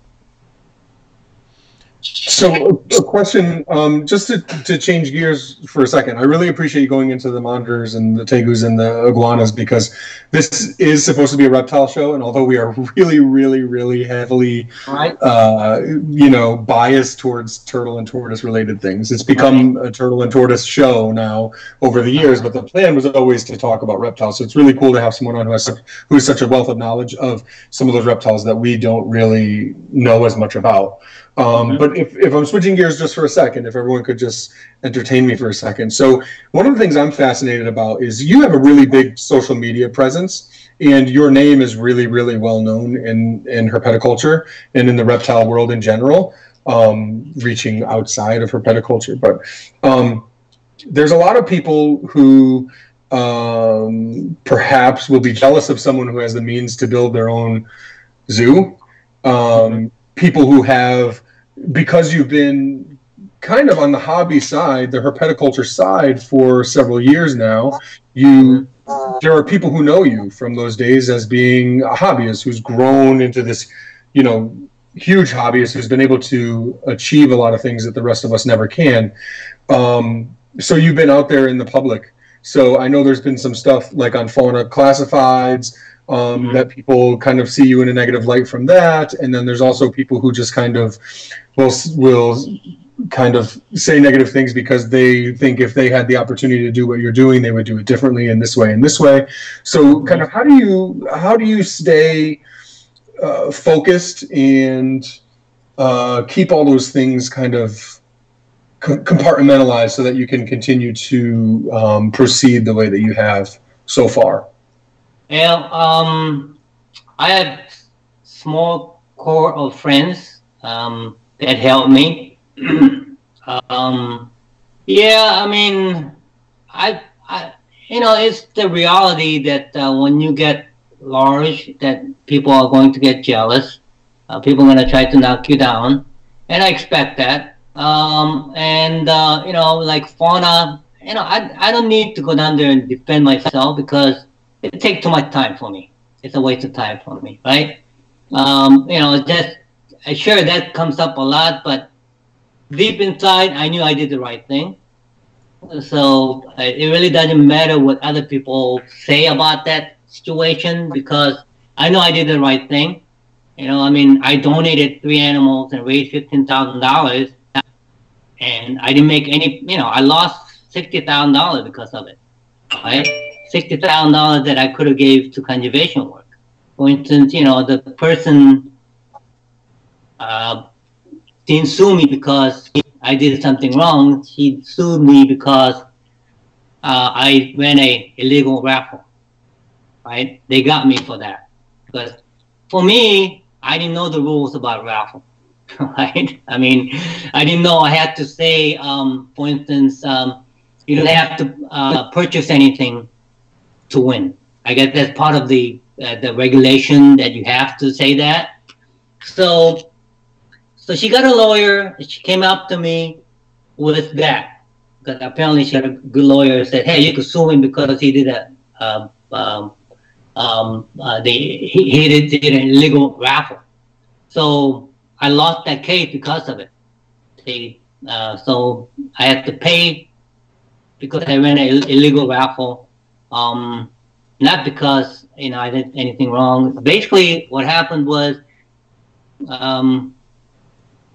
So, [laughs] a question, um, just to, to change gears for a second. I really appreciate you going into the monitors and the tegus and the iguanas because this is supposed to be a reptile show, and although we are really, really, really heavily, Right. uh, you know, biased towards turtle and tortoise related things, it's become a turtle and tortoise show now over the years. But the plan was always to talk about reptiles, so it's really cool to have someone on who has who has such a wealth of knowledge of some of those reptiles that we don't really know as much about. Um, But if, if I'm switching gears just for a second, if everyone could just entertain me for a second. So, one of the things I'm fascinated about is you have a really big social media presence, and your name is really, really well known in, in herpetoculture and in the reptile world in general, um, reaching outside of herpetoculture. But um, there's a lot of people who um, perhaps will be jealous of someone who has the means to build their own zoo. Um, people who have, because you've been kind of on the hobby side, the herpetoculture side for several years now, you there are people who know you from those days as being a hobbyist who's grown into this, you know, huge hobbyist who's been able to achieve a lot of things that the rest of us never can. Um, so you've been out there in the public. So I know there's been some stuff like on fauna classifieds um, Mhm. that people kind of see you in a negative light from that, and then there's also people who just kind of will will kind of say negative things because they think if they had the opportunity to do what you're doing, they would do it differently in this way and this way. So, kind of, how do you how do you stay uh, focused and uh, keep all those things kind of com- compartmentalized so that you can continue to um, proceed the way that you have so far? Well, um, I have small core of friends um, that help me. [clears throat] um, yeah, I mean, I, I, you know, it's the reality that uh, when you get large, that people are going to get jealous. Uh, people are going to try to knock you down, and I expect that. Um, and uh, you know, like fauna, you know, I, I don't need to go down there and defend myself because it takes too much time for me. It's a waste of time for me, right? Um, you know, just uh, sure that comes up a lot, but deep inside, I knew I did the right thing. So uh, it really doesn't matter what other people say about that situation because I know I did the right thing. You know, I mean, I donated three animals and raised fifteen thousand dollars, and I didn't make any. You know, I lost sixty thousand dollars because of it. Right? Sixty thousand dollars that I could have gave to conservation work. For instance, you know, the person uh, didn't sue me because I did something wrong. He sued me because uh, I ran a illegal raffle. Right? They got me for that. Because for me, I didn't know the rules about raffle. [laughs] Right? I mean, I didn't know I had to say, um, for instance, um, you don't have to uh, purchase anything to win. I guess that's part of the uh, the regulation that you have to say that. So, so she got a lawyer. She came up to me with that because apparently she had a good lawyer. Said, "Hey, you could sue him because he did a um, um, um, uh, they, he, he did, did an illegal raffle." So I lost that case because of it. They, uh, so I had to pay because I ran an Ill- illegal raffle um, not because you know I did anything wrong. Basically, what happened was, um,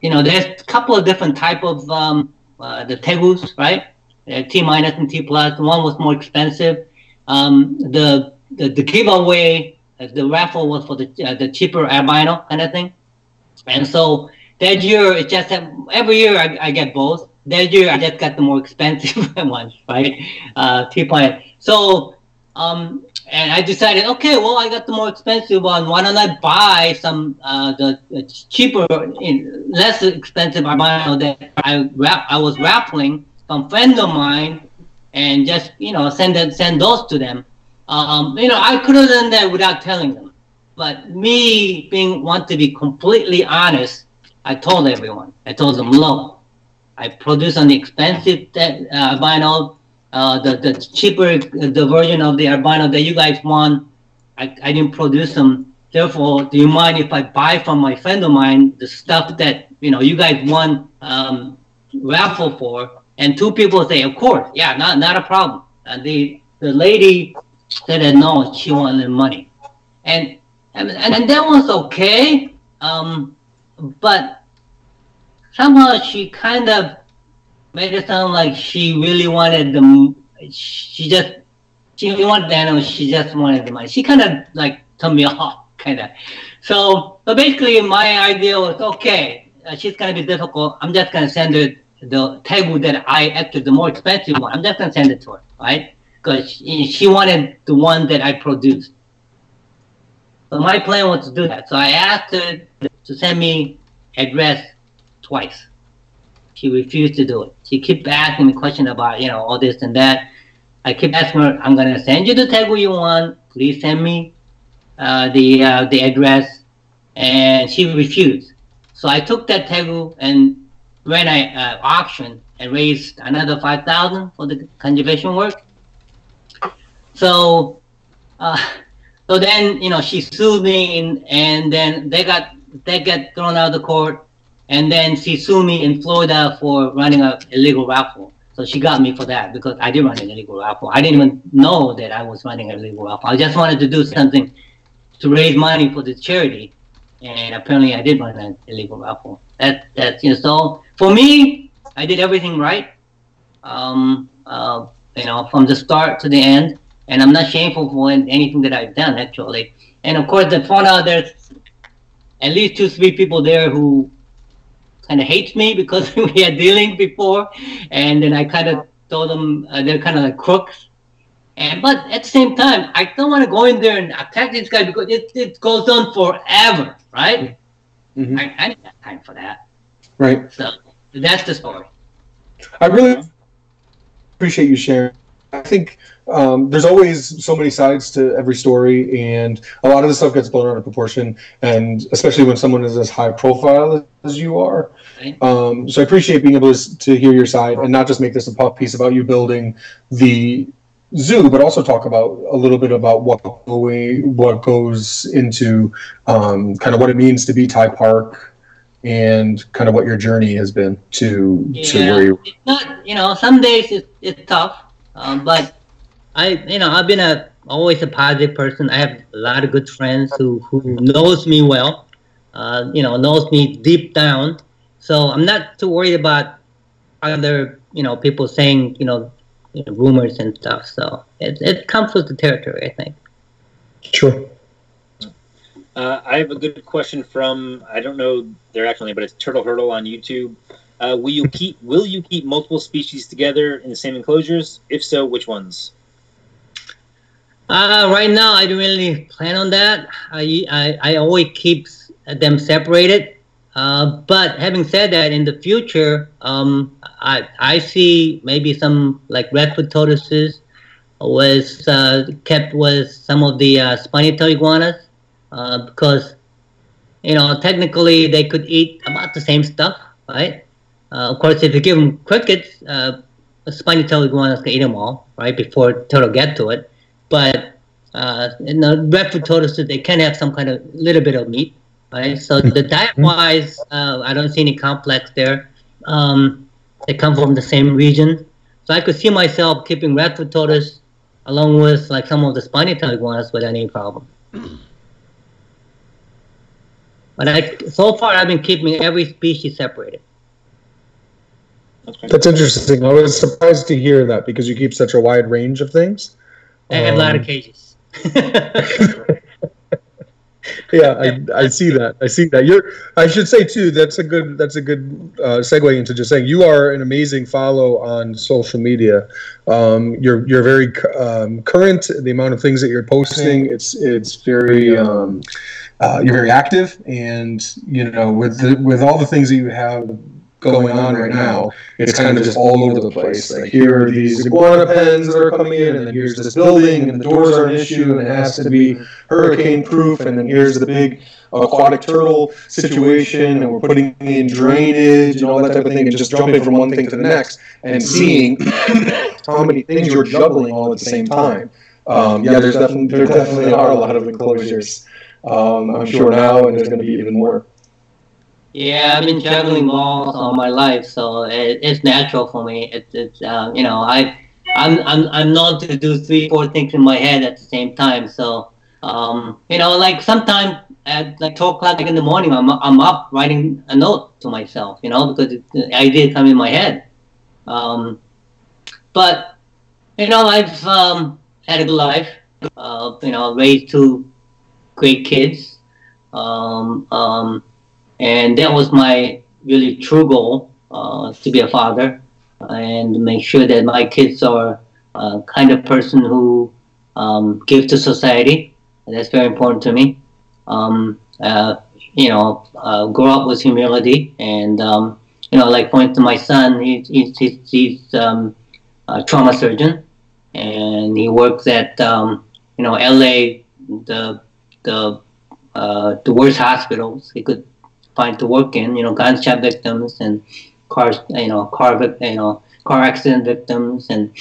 you know, there's a couple of different type of um, uh, the tegus, right? Uh, T minus and T plus. One was more expensive. Um, the, the the giveaway, uh, the raffle was for the uh, the cheaper albino kind of thing, and so that year it just every year I, I get both. That year I just got the more expensive [laughs] ones, right? Uh, T point. So um, and I decided, okay, well, I got the more expensive one. Why don't I buy some uh, the, the cheaper, less expensive albino that I rap, I was raffling from friend of mine, and just you know send them, send those to them. Um, you know, I could have done that without telling them, but me being want to be completely honest, I told everyone. I told them, look, I produce an expensive uh, albino uh, the, the cheaper the version of the albino that you guys want, I, I didn't produce them therefore, do you mind if I buy from my friend of mine the stuff that you know you guys won um, raffle for? And two people say, of course, yeah, not not a problem. And the the lady said that no, she wanted money, and and and that was okay. Um, but somehow she kind of made it sound like she really wanted the. She just she wanted the animal. She just wanted the money. She kind of like turned me off, kind of. So, so basically, my idea was okay. Uh, she's gonna be difficult. I'm just gonna send her the table that I actually the more expensive one. I'm just gonna send it to her, right? Because she, she wanted the one that I produced. So my plan was to do that. So I asked her to send me address twice. She refused to do it. She kept asking me questions about, you know, all this and that. I kept asking her, I'm gonna send you the tegu you want. Please send me uh, the uh, the address, and she refused. So I took that tegu and ran a uh, auction and raised another five thousand for the conservation work. So, uh, so then you know she sued me, in, and then they got they got thrown out of the court, and then she sued me in Florida for running a illegal raffle. So she got me for that because I did run an illegal raffle. I didn't even know that I was running an illegal raffle. I just wanted to do something to raise money for the charity, and apparently I did run an illegal raffle. That that's you know so for me, I did everything right. Um, uh, you know, from the start to the end, and I'm not shameful for anything that I've done actually. And of course, the found out there's at least two, three people there who kind of hate me because [laughs] we had dealing before, and then I kind of told them uh, they're kind of like crooks. And but at the same time, I don't want to go in there and attack this guy because it, it goes on forever, right? Mhm. I, I didn't have time for that. Right. So that's the story. I really appreciate you sharing. I think um, there's always so many sides to every story, and a lot of the stuff gets blown out of proportion, and especially when someone is as high profile as you are. Um, so I appreciate being able to, to hear your side and not just make this a puff piece about you building the zoo, but also talk about a little bit about what what goes into um, kind of what it means to be Ty Park and kind of what your journey has been to to where you It's not, you know, some days it's, it's tough, um, but I, you know, I've been a always a positive person. I have a lot of good friends who who knows me well, uh, you know, knows me deep down. So I'm not too worried about other, you know, people saying, you know, you know, rumors and stuff. So it it comes with the territory, I think. Sure. Uh, I have a good question from I don't know their actual name, but it's Turtle Hurdle on YouTube. Uh, will you keep Will you keep multiple species together in the same enclosures? If so, which ones? Uh, right now, I don't really plan on that. I, I, I always keep them separated. Uh, but having said that, in the future, um, I, I see maybe some like redfoot tortoises was uh, kept with some of the uh, spiny-tailed iguanas uh, because, you know, technically they could eat about the same stuff, right? Uh, of course, if you give them crickets, uh, spiny-tailed iguanas can eat them all, right, before turtle get to it but uh, in the redfoot tortoises they can have some kind of little bit of meat, right? So the diet wise, uh, I don't see any complex there. Um, they come from the same region, so I could see myself keeping redfoot tortoise along with like some of the spiny tailed ones without any problem. But I, so far, I've been keeping every species separated. That's interesting. I was surprised to hear that because you keep such a wide range of things. I have a lot of Um, cages. [laughs] Yeah, I, I see that. I see that. You're. I should say too. That's a good. That's a good uh, segue into just saying you are an amazing follow on social media. Um, you're you're very um, current. The amount of things that you're posting. It's it's very. Um, uh, you're very active, and you know with the, with all the things that you have going on right now, it's kind of just all over the place. Like here are these iguana pens that are coming in, and then here's this building, and the doors are an issue, and it has to be hurricane proof, and then here's the big aquatic turtle situation, and we're putting in drainage and all that type of thing, and just jumping from one thing to the next, and seeing [coughs] how many things you're juggling all at the same time. Um, yeah, there's definitely there definitely are a lot of enclosures. Um, I'm sure now, and there's going to be even more. Yeah, I've been juggling balls all my life, so it, it's natural for me. It, it's uh, you know I I'm I'm I'm known to do three four things in my head at the same time. So um, you know, like sometimes at like 12 o'clock in the morning, I'm, I'm up writing a note to myself, you know, because the idea come in my head. Um, but, you know, I've um, had a good life, uh, you know, raised two great kids. Um, um, and that was my really true goal, uh, to be a father and make sure that my kids are a kind of person who um, give to society. That's very important to me um, uh, you know, uh, grow up with humility. And, um, you know, like, for instance, my son, he, he's, he's, he's um, a trauma surgeon, and he works at, um, you know, LA, the, the, uh, the worst hospitals he could find to work in, you know, gunshot victims and cars, you know, car, you know, car accident victims. And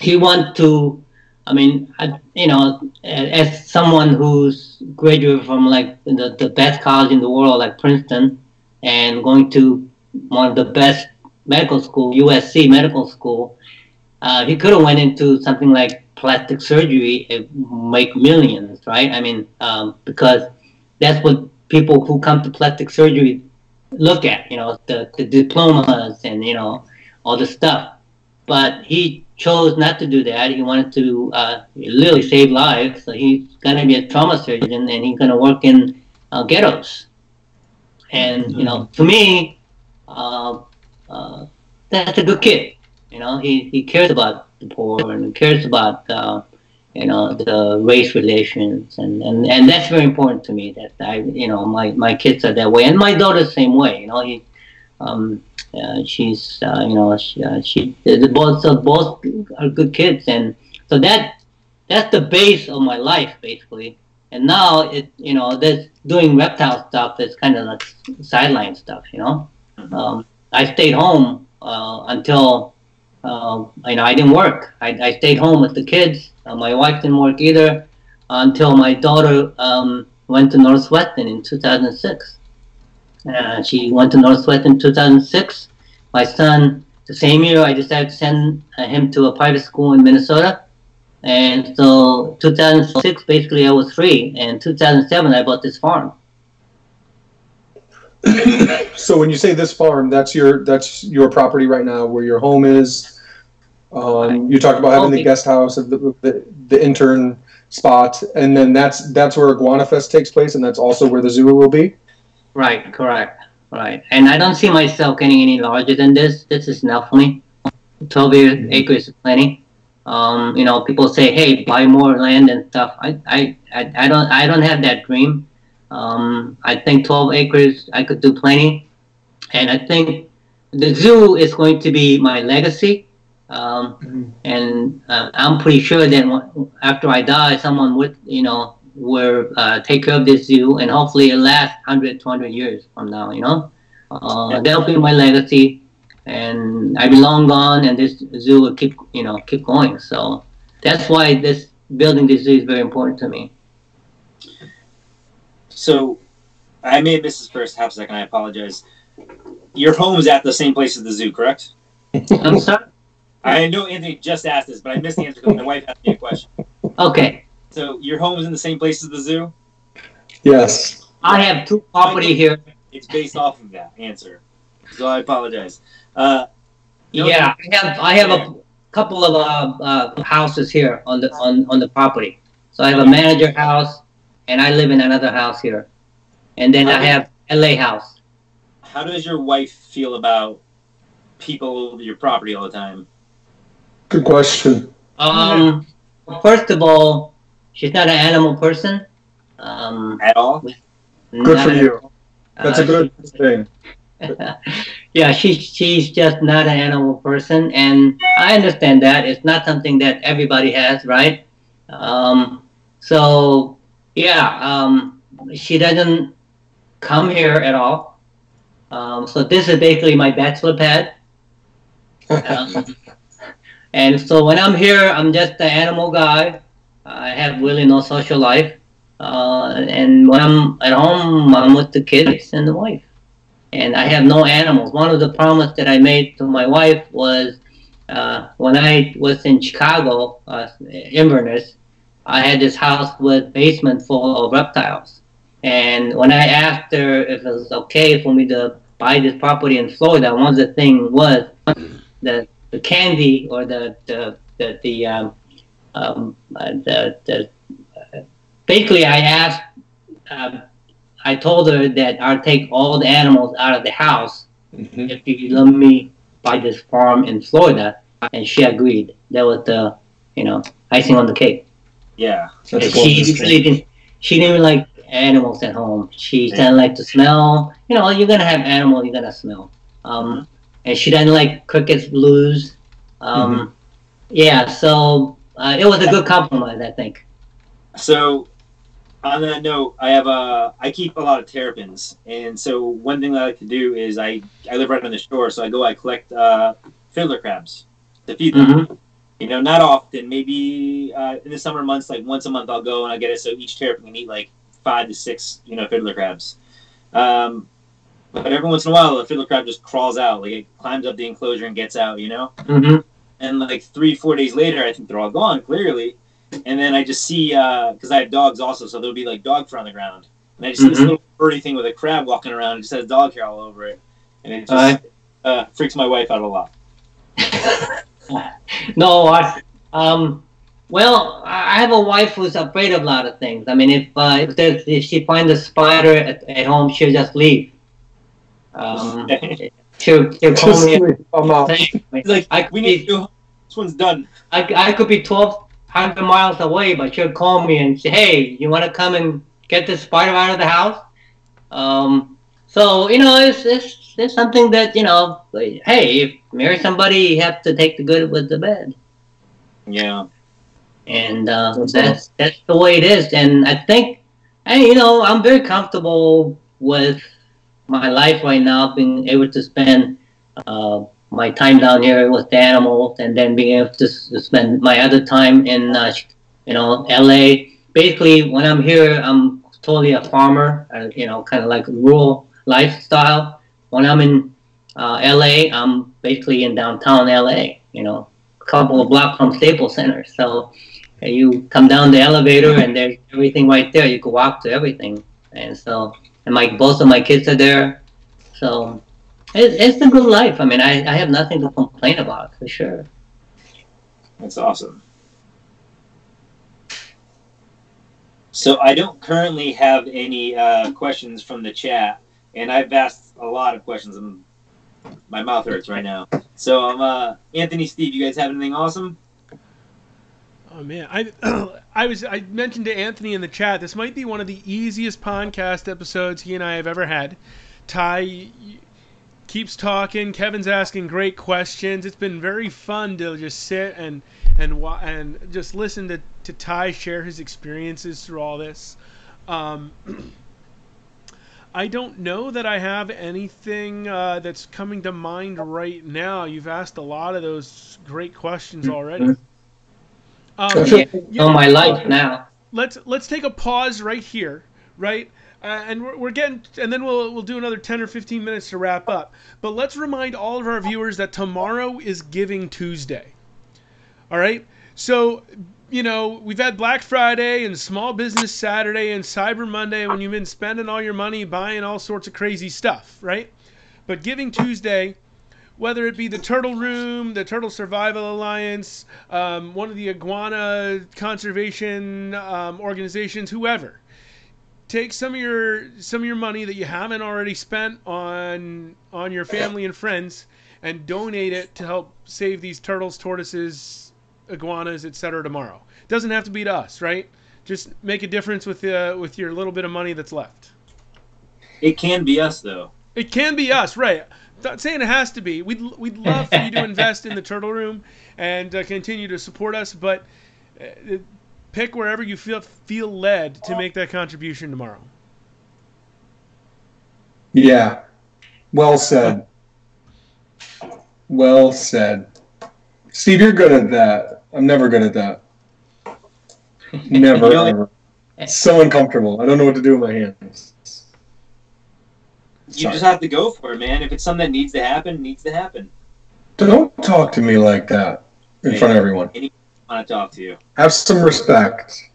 he wants to I mean, I, you know, as someone who's graduated from like the, the best college in the world, like Princeton, and going to one of the best medical school, USC medical school, uh, he could have went into something like plastic surgery and make millions, right? I mean, um, because that's what people who come to plastic surgery look at, you know, the, the diplomas and, you know, all the stuff. But he chose not to do that. He wanted to uh, literally save lives. So he's going to be a trauma surgeon and he's going to work in uh, ghettos. And, you know, to me, uh, uh, that's a good kid. You know, he, he cares about the poor and he cares about, uh, you know, the race relations. And, and, and that's very important to me that I, you know, my, my kids are that way. And my daughter's the same way. You know, he, um, uh, she's uh, you know she, uh, she both so both are good kids and so that that's the base of my life basically and now it you know this doing reptile stuff is kind of like sideline stuff you know mm-hmm. um, I stayed home uh, until uh, you know I didn't work I, I stayed home with the kids uh, my wife didn't work either until my daughter um, went to Northwestern in 2006 uh, she went to Northwestern in 2006. My son, the same year, I decided to send uh, him to a private school in Minnesota. And so 2006, basically, I was free. And 2007, I bought this farm. So when you say this farm, that's your that's your property right now, where your home is. Um, you talked about having the guest house, the, the, the intern spot, and then that's that's where Iguana Fest takes place, and that's also where the zoo will be. Right, correct, right. And I don't see myself getting any larger than this. This is enough for me. 12 mm-hmm. acres is plenty. Um, you know, people say, "Hey, buy more land and stuff." I, I, I, I don't, I don't have that dream. Um, I think 12 acres, I could do plenty, and I think the zoo is going to be my legacy. Um, mm-hmm. And uh, I'm pretty sure that after I die, someone would, you know, will uh, take care of this zoo and hopefully it lasts 100 200 years from now you know? Uh, that'll be my legacy. And i be long gone and this zoo will keep you know keep going. So that's why this building this zoo is very important to me so i may have missed this first half second i apologize your home's at the same place as the zoo correct i'm sorry i know anthony just asked this but i missed the answer because my wife asked me a question okay so your home is in the same place as the zoo? Yes. I have two property here. It's based off of that answer. So I apologize. Uh, yeah, I have I have a couple of uh, uh, houses here on the on, on the property. So I have a manager house, and I live in another house here, and then I have LA house. How does your wife feel about people your property all the time? Good question. Um, first of all, she's not an animal person. Um, At all? Good for you. That's uh, a good she, thing. [laughs] yeah, she, she's just not an animal person, and I understand that. It's not something that everybody has, right? Um, so, yeah, um, she doesn't come here at all. Um, so this is basically my bachelor pad. Um, [laughs] and so when I'm here, I'm just the animal guy. I have really no social life. Uh, and when I'm at home, I'm with the kids and the wife. And I have no animals. One of the promises that I made to my wife was uh, when I was in Chicago, uh, Inverness, I had this house with basement full of reptiles. And when I asked her if it was okay for me to buy this property in Florida, one of the things was the the candy or the the the, the um, um, uh, the, the uh, basically I asked um, I told her that I'll take all the animals out of the house Mhm. if you let me buy this farm in Florida, and she agreed. That was the you know icing on the cake. Yeah. She wonderful. really didn't. She didn't even like animals at home. She Yeah. didn't like to smell. You know, you're gonna have animals. You're gonna smell. Um, and she didn't like crickets, blues. Um, Yeah, so uh, it was a good compromise, I think. So, on that note, I have a I keep a lot of terrapins, and so one thing that I like to do is I I live right on the shore, so I go I collect uh, fiddler crabs to feed them. Mhm. You know, not often. Maybe uh, in the summer months, like once a month, I'll go and I get it so each terrapin can eat like five to six, you know, fiddler crabs. Um, but every once in a while, the fiddler crab just crawls out, like it climbs up the enclosure and gets out. You know Mhm. and like three four days later i think they're all gone clearly and then i just see because i have dogs also so there'll be like dog fur on the ground and i just see this Mhm. little birdie thing with a crab walking around and just has dog hair all over it and it just uh, freaks my wife out a lot [laughs] [laughs] no, I, um, well, I I have a wife who's afraid of a lot of things. I mean, if uh, if, there's, if she finds a spider at, at home, she'll just leave. Um, [laughs] she'll, she'll call Just me. leave. I'm like I we need be, to this one's done I, I could be twelve hundred miles away, but she'll call me and say, "Hey, you want to come and get this spider out of the house?" Um, so you know, it's it's it's something that you know. like, Hey, if you marry somebody, you have to take the good with the bad. yeah and uh, That's that's that's the way it is. And I think, and you know, I'm very comfortable with my life right now, being able to spend uh, my time down here with the animals, and then being able to, spend my other time in, uh, you know, LA. Basically, when I'm here, I'm totally a farmer. Uh, you know, kind of like a rural lifestyle. When I'm in uh, LA, I'm basically in downtown LA. You know, a couple of blocks from Staples Center. So uh, you come down the elevator and there's everything right there. You can walk to everything. And so, and my both of my kids are there. So it, it's a good life. I mean, I, I have nothing to complain about for sure. that's awesome so i don't currently have any uh, questions from the chat and i've asked a lot of questions and my mouth hurts right now so i'm uh anthony steve you guys have anything awesome Oh man, I [clears throat] I was I mentioned to Anthony in the chat. This might be one of the easiest podcast episodes he and I have ever had. Ty keeps talking. Kevin's asking great questions. It's been very fun to just sit and and and just listen to to Ty share his experiences through all this. Um, [clears throat] I don't know that I have anything uh, that's coming to mind right now. You've asked a lot of those great questions already. Um, I feel- Yeah, know my life now. let's let's take a pause right here, right? Uh, and we're, we're getting, and then we'll we'll do another ten or fifteen minutes to wrap up. But let's remind all of our viewers that tomorrow is Giving Tuesday. All right, so you know we've had Black Friday and Small Business Saturday and Cyber Monday when you've been spending all your money buying all sorts of crazy stuff, right? But Giving Tuesday whether it be the Turtle Room, the Turtle Survival Alliance, um, one of the iguana conservation um, organizations, whoever, take some of your some of your money that you haven't already spent on on your family and friends and donate it to help save these turtles, tortoises, iguanas, etc. Tomorrow. It doesn't have to be to us, right? Just make a difference with uh, with your little bit of money that's left. it can be us though It can be us, right? Not saying it has to be. We'd we'd love for you to [laughs] invest in the Turtle Room and uh, continue to support us, but uh, pick wherever you feel feel led to make that contribution tomorrow. Yeah. Well said. Well said. Steve, you're good at that. I'm never good at that. Never [laughs] know, ever. so uncomfortable. I don't know what to do with my hands. You just have to go for it, man. If it's something that needs to happen, it needs to happen. Don't talk to me like that in front of everyone. I want to talk to you. Have some respect.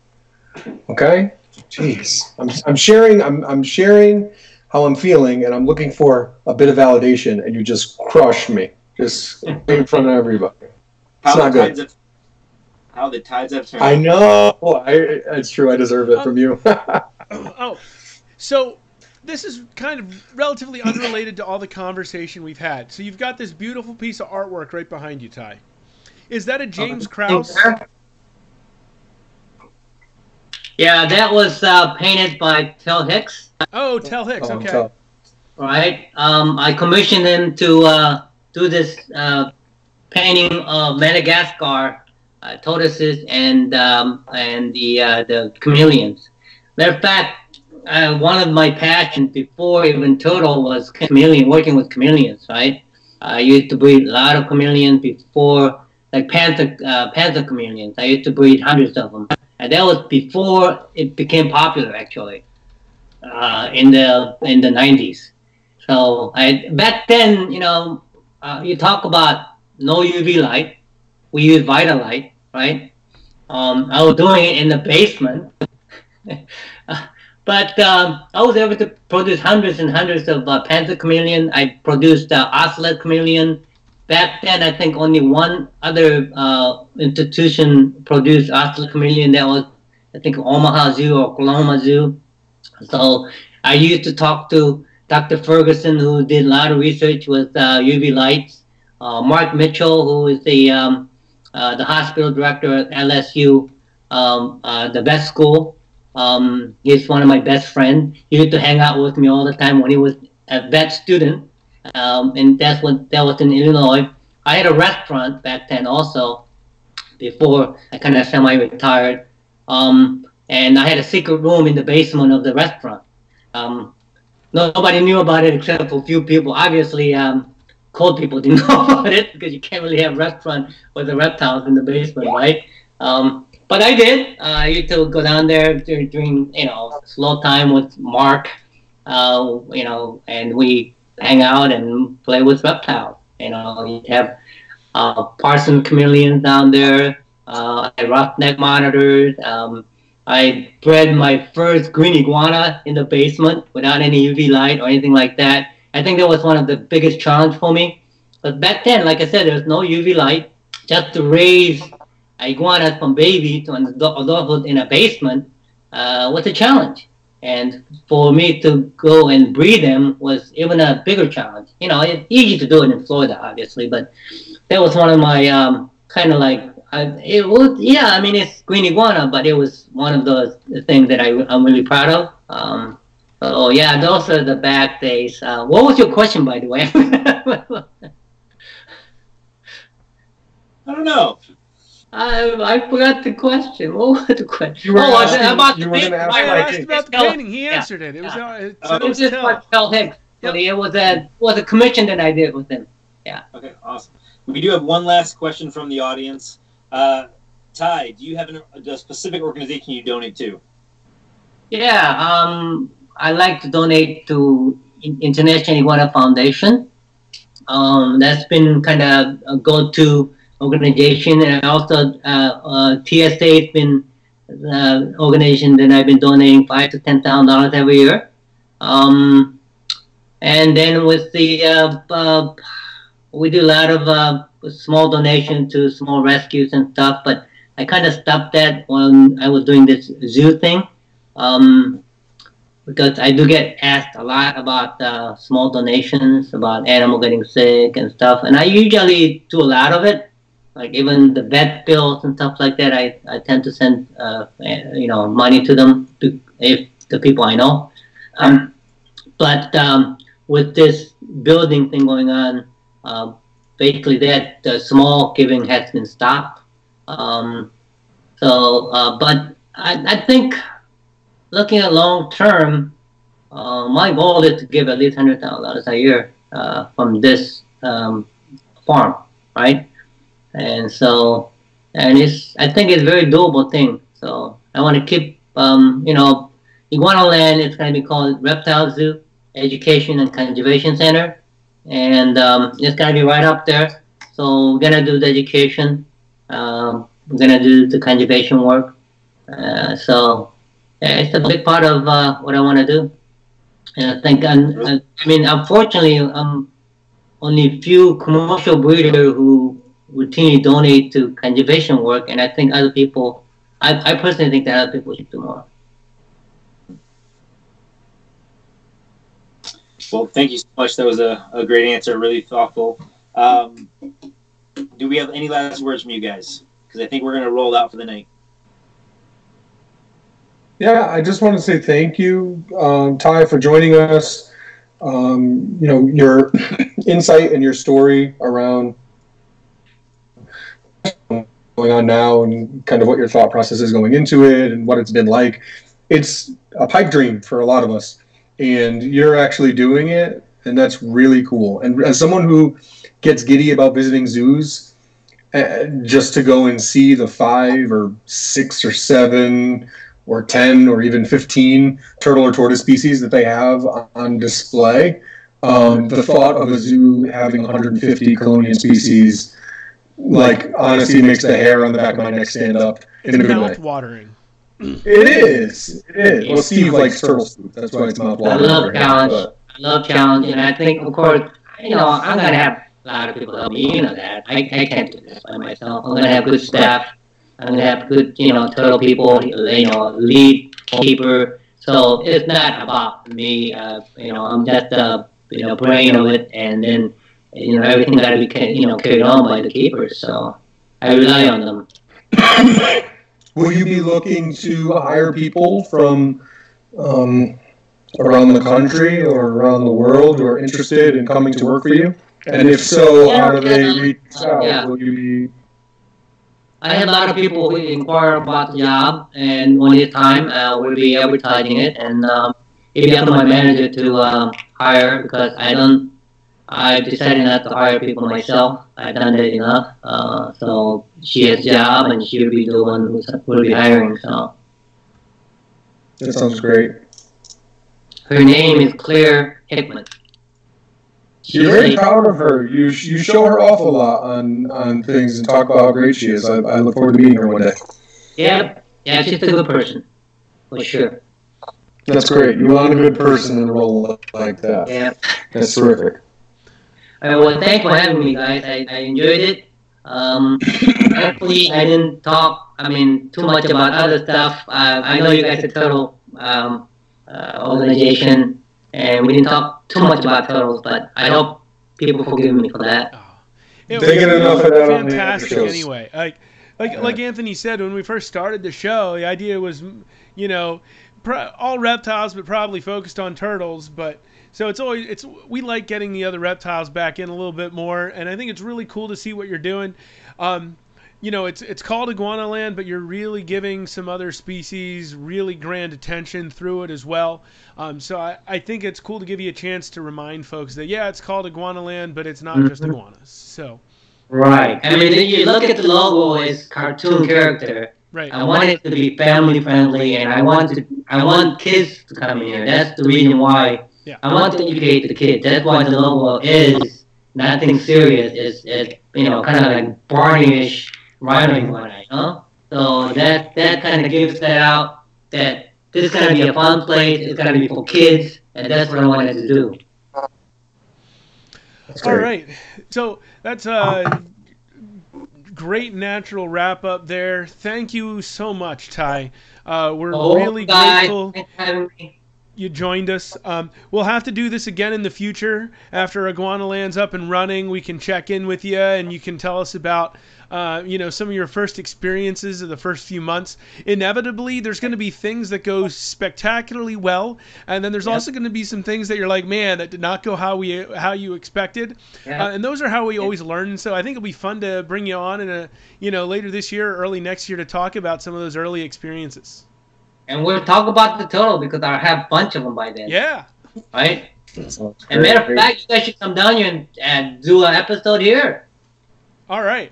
Okay? Jeez. I'm, I'm sharing I'm, I'm sharing how I'm feeling and I'm looking for a bit of validation and you just crush me. Just in front of everybody. How not the good. tides have, how the tides have turned. I know. I, it's true. I deserve it from you. [laughs] Oh, so this is kind of relatively unrelated to all the conversation we've had. So you've got this beautiful piece of artwork right behind you, Ty. Is that a James Krause? Yeah, that was uh, painted by Tel Hicks. Oh, Tel Hicks. Oh, Okay. tough. right? Um, I commissioned him to uh, do this uh, painting of Madagascar uh, tortoises and um, and the uh, the chameleons. Matter of fact, uh, one of my passions before even turtle was chameleon, working with chameleons, right? I used to breed a lot of chameleons before, like panther uh, panther chameleons. I used to breed hundreds of them, and that was before it became popular, actually, uh, in the in the 90s. So I back then, you know, uh, you talk about no UV light. We use Vita-Lite, right? Um, I was doing it in the basement, [laughs] but um, I was able to produce hundreds and hundreds of uh, panther chameleon. I produced uh, ocelot chameleon. Back then, I think only one other uh, institution produced ocelot chameleon. That was, I think, Omaha Zoo or Oklahoma Zoo. So I used to talk to Dr. Ferguson, who did a lot of research with uh, UV lights. Uh, Mark Mitchell, who is the um, uh, the hospital director at LSU, um, uh, the best school. Um, he's one of my best friends. He used to hang out with me all the time when he was a vet student, um, and that's what that was in Illinois. I had a restaurant back then also, before I kind of semi-retired, um, and I had a secret room in the basement of the restaurant. Um, nobody knew about it except for a few people. Obviously, um, cold people didn't [laughs] know about it because you can't really have restaurant with the reptiles in the basement, right? Um, but I did. Uh, I used to go down there during, during you know slow time with Mark, uh, you know, and we hang out and play with reptiles. You know, you have uh, Parson chameleons down there, uh, neck monitors. Um, I bred my first green iguana in the basement without any UV light or anything like that. I think that was one of the biggest challenge for me. But back then, like I said, there was no UV light. Just to raise iguanas from baby to adulthood in a basement uh, was a challenge. And for me to go and breed them was even a bigger challenge. You know, it's easy to do it in Florida, obviously, but that was one of my um, kind of like I, it was yeah. I mean, it's green iguana, but it was one of those things that I, I'm really proud of. Um, so yeah, those are the bad days. Uh, what was your question, by the way? [laughs] I don't know. I, I forgot the question. What was the question? You were oh, I asking- said about you the were gonna ask I asked about the painting. He yeah, answered it. It was, yeah. uh, it Uh, It it was was just Tel. by Tel Hicks. Yep. It was a was a commission that I did with him. Yeah. Okay, awesome. We do have one last question from the audience. Uh, Ty, do you have an, a specific organization you donate to? Yeah, um, I like to donate to International Iguana Foundation. Um, that's been kind of a go-to organization, and also uh, uh, TSA has been the organization that I've been donating five to ten thousand dollars every year. Um, and then with the uh, uh, we do a lot of uh, small donations to small rescues and stuff, but I kind of stopped that when I was doing this zoo thing um, because I do get asked a lot about uh, small donations, about animal getting sick and stuff, and I usually do a lot of it. Like even the vet bills and stuff like that, I, I tend to send uh, eh, you know money to them to, if the people I know. Um, but um, with this building thing going on, uh, basically that the small giving has been stopped. Um, so, uh, but I, I think looking at long term, uh, my goal is to give at least hundred thousand dollars a year uh, from this um, farm, right? And so, and it's I think it's a very doable thing. So I want to keep um, you know, Iguana Land It's going to be called Reptile Zoo Education and Conservation Center, and um, it's going to be right up there. So we're going to do the education. Um, we're going to do the conservation work. Uh, so it's a big part of uh, what I want to do. And I think, I'm, I mean, unfortunately, I'm only a few commercial breeders who routinely donate to conservation work, and I think other people, I, I personally think that other people should do more. Well, thank you so much. That was a, a great answer, really thoughtful. Um, do we have any last words from you guys? Because I think we're going to roll out for the night. Yeah, I just want to say thank you, um, Ty, for joining us. Um, you know, your [coughs] insight and your story around going on now and kind of what your thought process is going into it and what it's been like. It's a pipe dream for a lot of us, and you're actually doing it, and that's really cool. And as someone who gets giddy about visiting zoos, uh, just to go and see the five or six or seven or 10 or even 15 turtle or tortoise species that they have on display. Um, the thought of a zoo having 150 chelonian species, like, honestly makes the hair on the back of my neck stand up in a good way. Mouth watering. It is. It is. Well, Steve likes turtle soup. That's why it's mouth watering. I love for him, challenge. but- I love challenge, and I think, of course, you know, I'm gonna have a lot of people help me. You know that. I, I can't do this by myself. I'm gonna have good staff. I'm gonna have good, you know, turtle people. You know, lead keeper. So it's not about me. Uh, you know, I'm just the you know brain of it, and then you know everything got to be you know carried on by the keepers. So I rely on them. [coughs] Will you be looking to hire people from um, around the country or around the world who are interested in coming to work for you? And if so, how do they reach out? Yeah. Will you be I have a lot of people who inquire about the job, and when it's time, uh, we'll be advertising it, and um, it'll be up to my manager to um, hire because I don't. I've decided not to hire people myself. I've done that enough. Uh, so she has a job, and she'll be the one who will be hiring. So That sounds great. her name is Claire Hickman. She's You're very proud of her. You you show her off a lot on, on things and talk about how great she is. I, I look forward to meeting her one day. yeah, yeah, she's a good person, for sure. That's great. You want a good person in a role like that. Yeah. That's terrific. All right, well, thanks for having me, guys. I, I enjoyed it. Um, [coughs] hopefully, I didn't talk, I mean, too much about other stuff. Uh, I know you guys are total um, uh, organization, and we didn't talk too much about turtles, but I hope people forgive me for that. Oh. It They get was enough of that on the fantastic anyway. Like, like, like Anthony said when we first started the show, the idea was, you know, pro- all reptiles, but probably focused on turtles. But so it's always it's we like getting the other reptiles back in a little bit more, and I think it's really cool to see what you're doing. Um, you know, it's it's called Iguana Land, but you're really giving some other species really grand attention through it as well. Um, so I, I think it's cool to give you a chance to remind folks that yeah, it's called Iguana Land, but it's not just Mhm. iguanas. So Right. I mean, you look at the logo, it's cartoon character. right. I want it to be family friendly, and I want to, I want kids to come in here. That's the reason why. Yeah. I want to educate the kids. That's why the logo is nothing serious. It's, it's you know, kind of like Barney-ish rhyming one, you know. So that that kind of gives that out that this is gonna be a fun place. It's gonna be for kids, and that's what I wanted to do. That's All great. right. So that's a great natural wrap up there. Thank you so much, Ty. Uh, we're Oh, really guys, grateful thanks for having me. you joined us. Um, we'll have to do this again in the future after Iguana Land's up and running. We can check in with you and you can tell us about, uh, you know, some of your first experiences of the first few months. Inevitably, there's going to be things that go spectacularly well, and then there's Yep. also going to be some things that you're like, man, that did not go how we how you expected. Yeah. Uh, and those are how we always learn. So I think it'll be fun to bring you on in a, you know, later this year or early next year to talk about some of those early experiences. and we'll talk about the turtle because I have a bunch of them by then. Yeah. Right. Sounds And matter of fact, you guys should come down here and, and do an episode here. All right.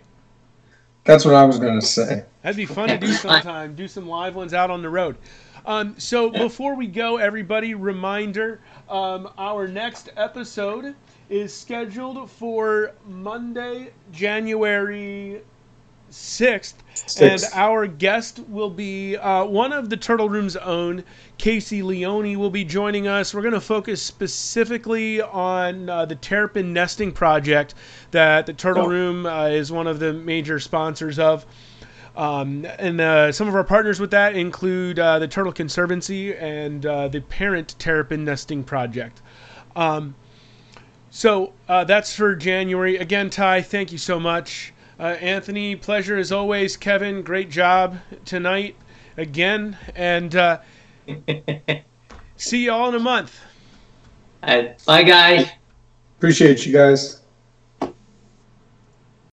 That's what I was going to say. That'd be fun to do sometime. Do some live ones out on the road. Um, so before we go, everybody, reminder: um, our next episode is scheduled for Monday, January sixth, and our guest will be uh, one of the Turtle Room's own, Casey Leone, will be joining us. We're going to focus specifically on uh, the terrapin nesting project that the Turtle Oh. Room uh, is one of the major sponsors of. Um, and uh, some of our partners with that include uh, the Turtle Conservancy and uh, the Parent Terrapin Nesting Project. Um, so uh, that's for January. Again, Ty, thank you so much. Uh, Anthony, pleasure as always. Kevin, great job tonight again. And uh, [laughs] see you all in a month. Uh, bye, guys. Appreciate you guys.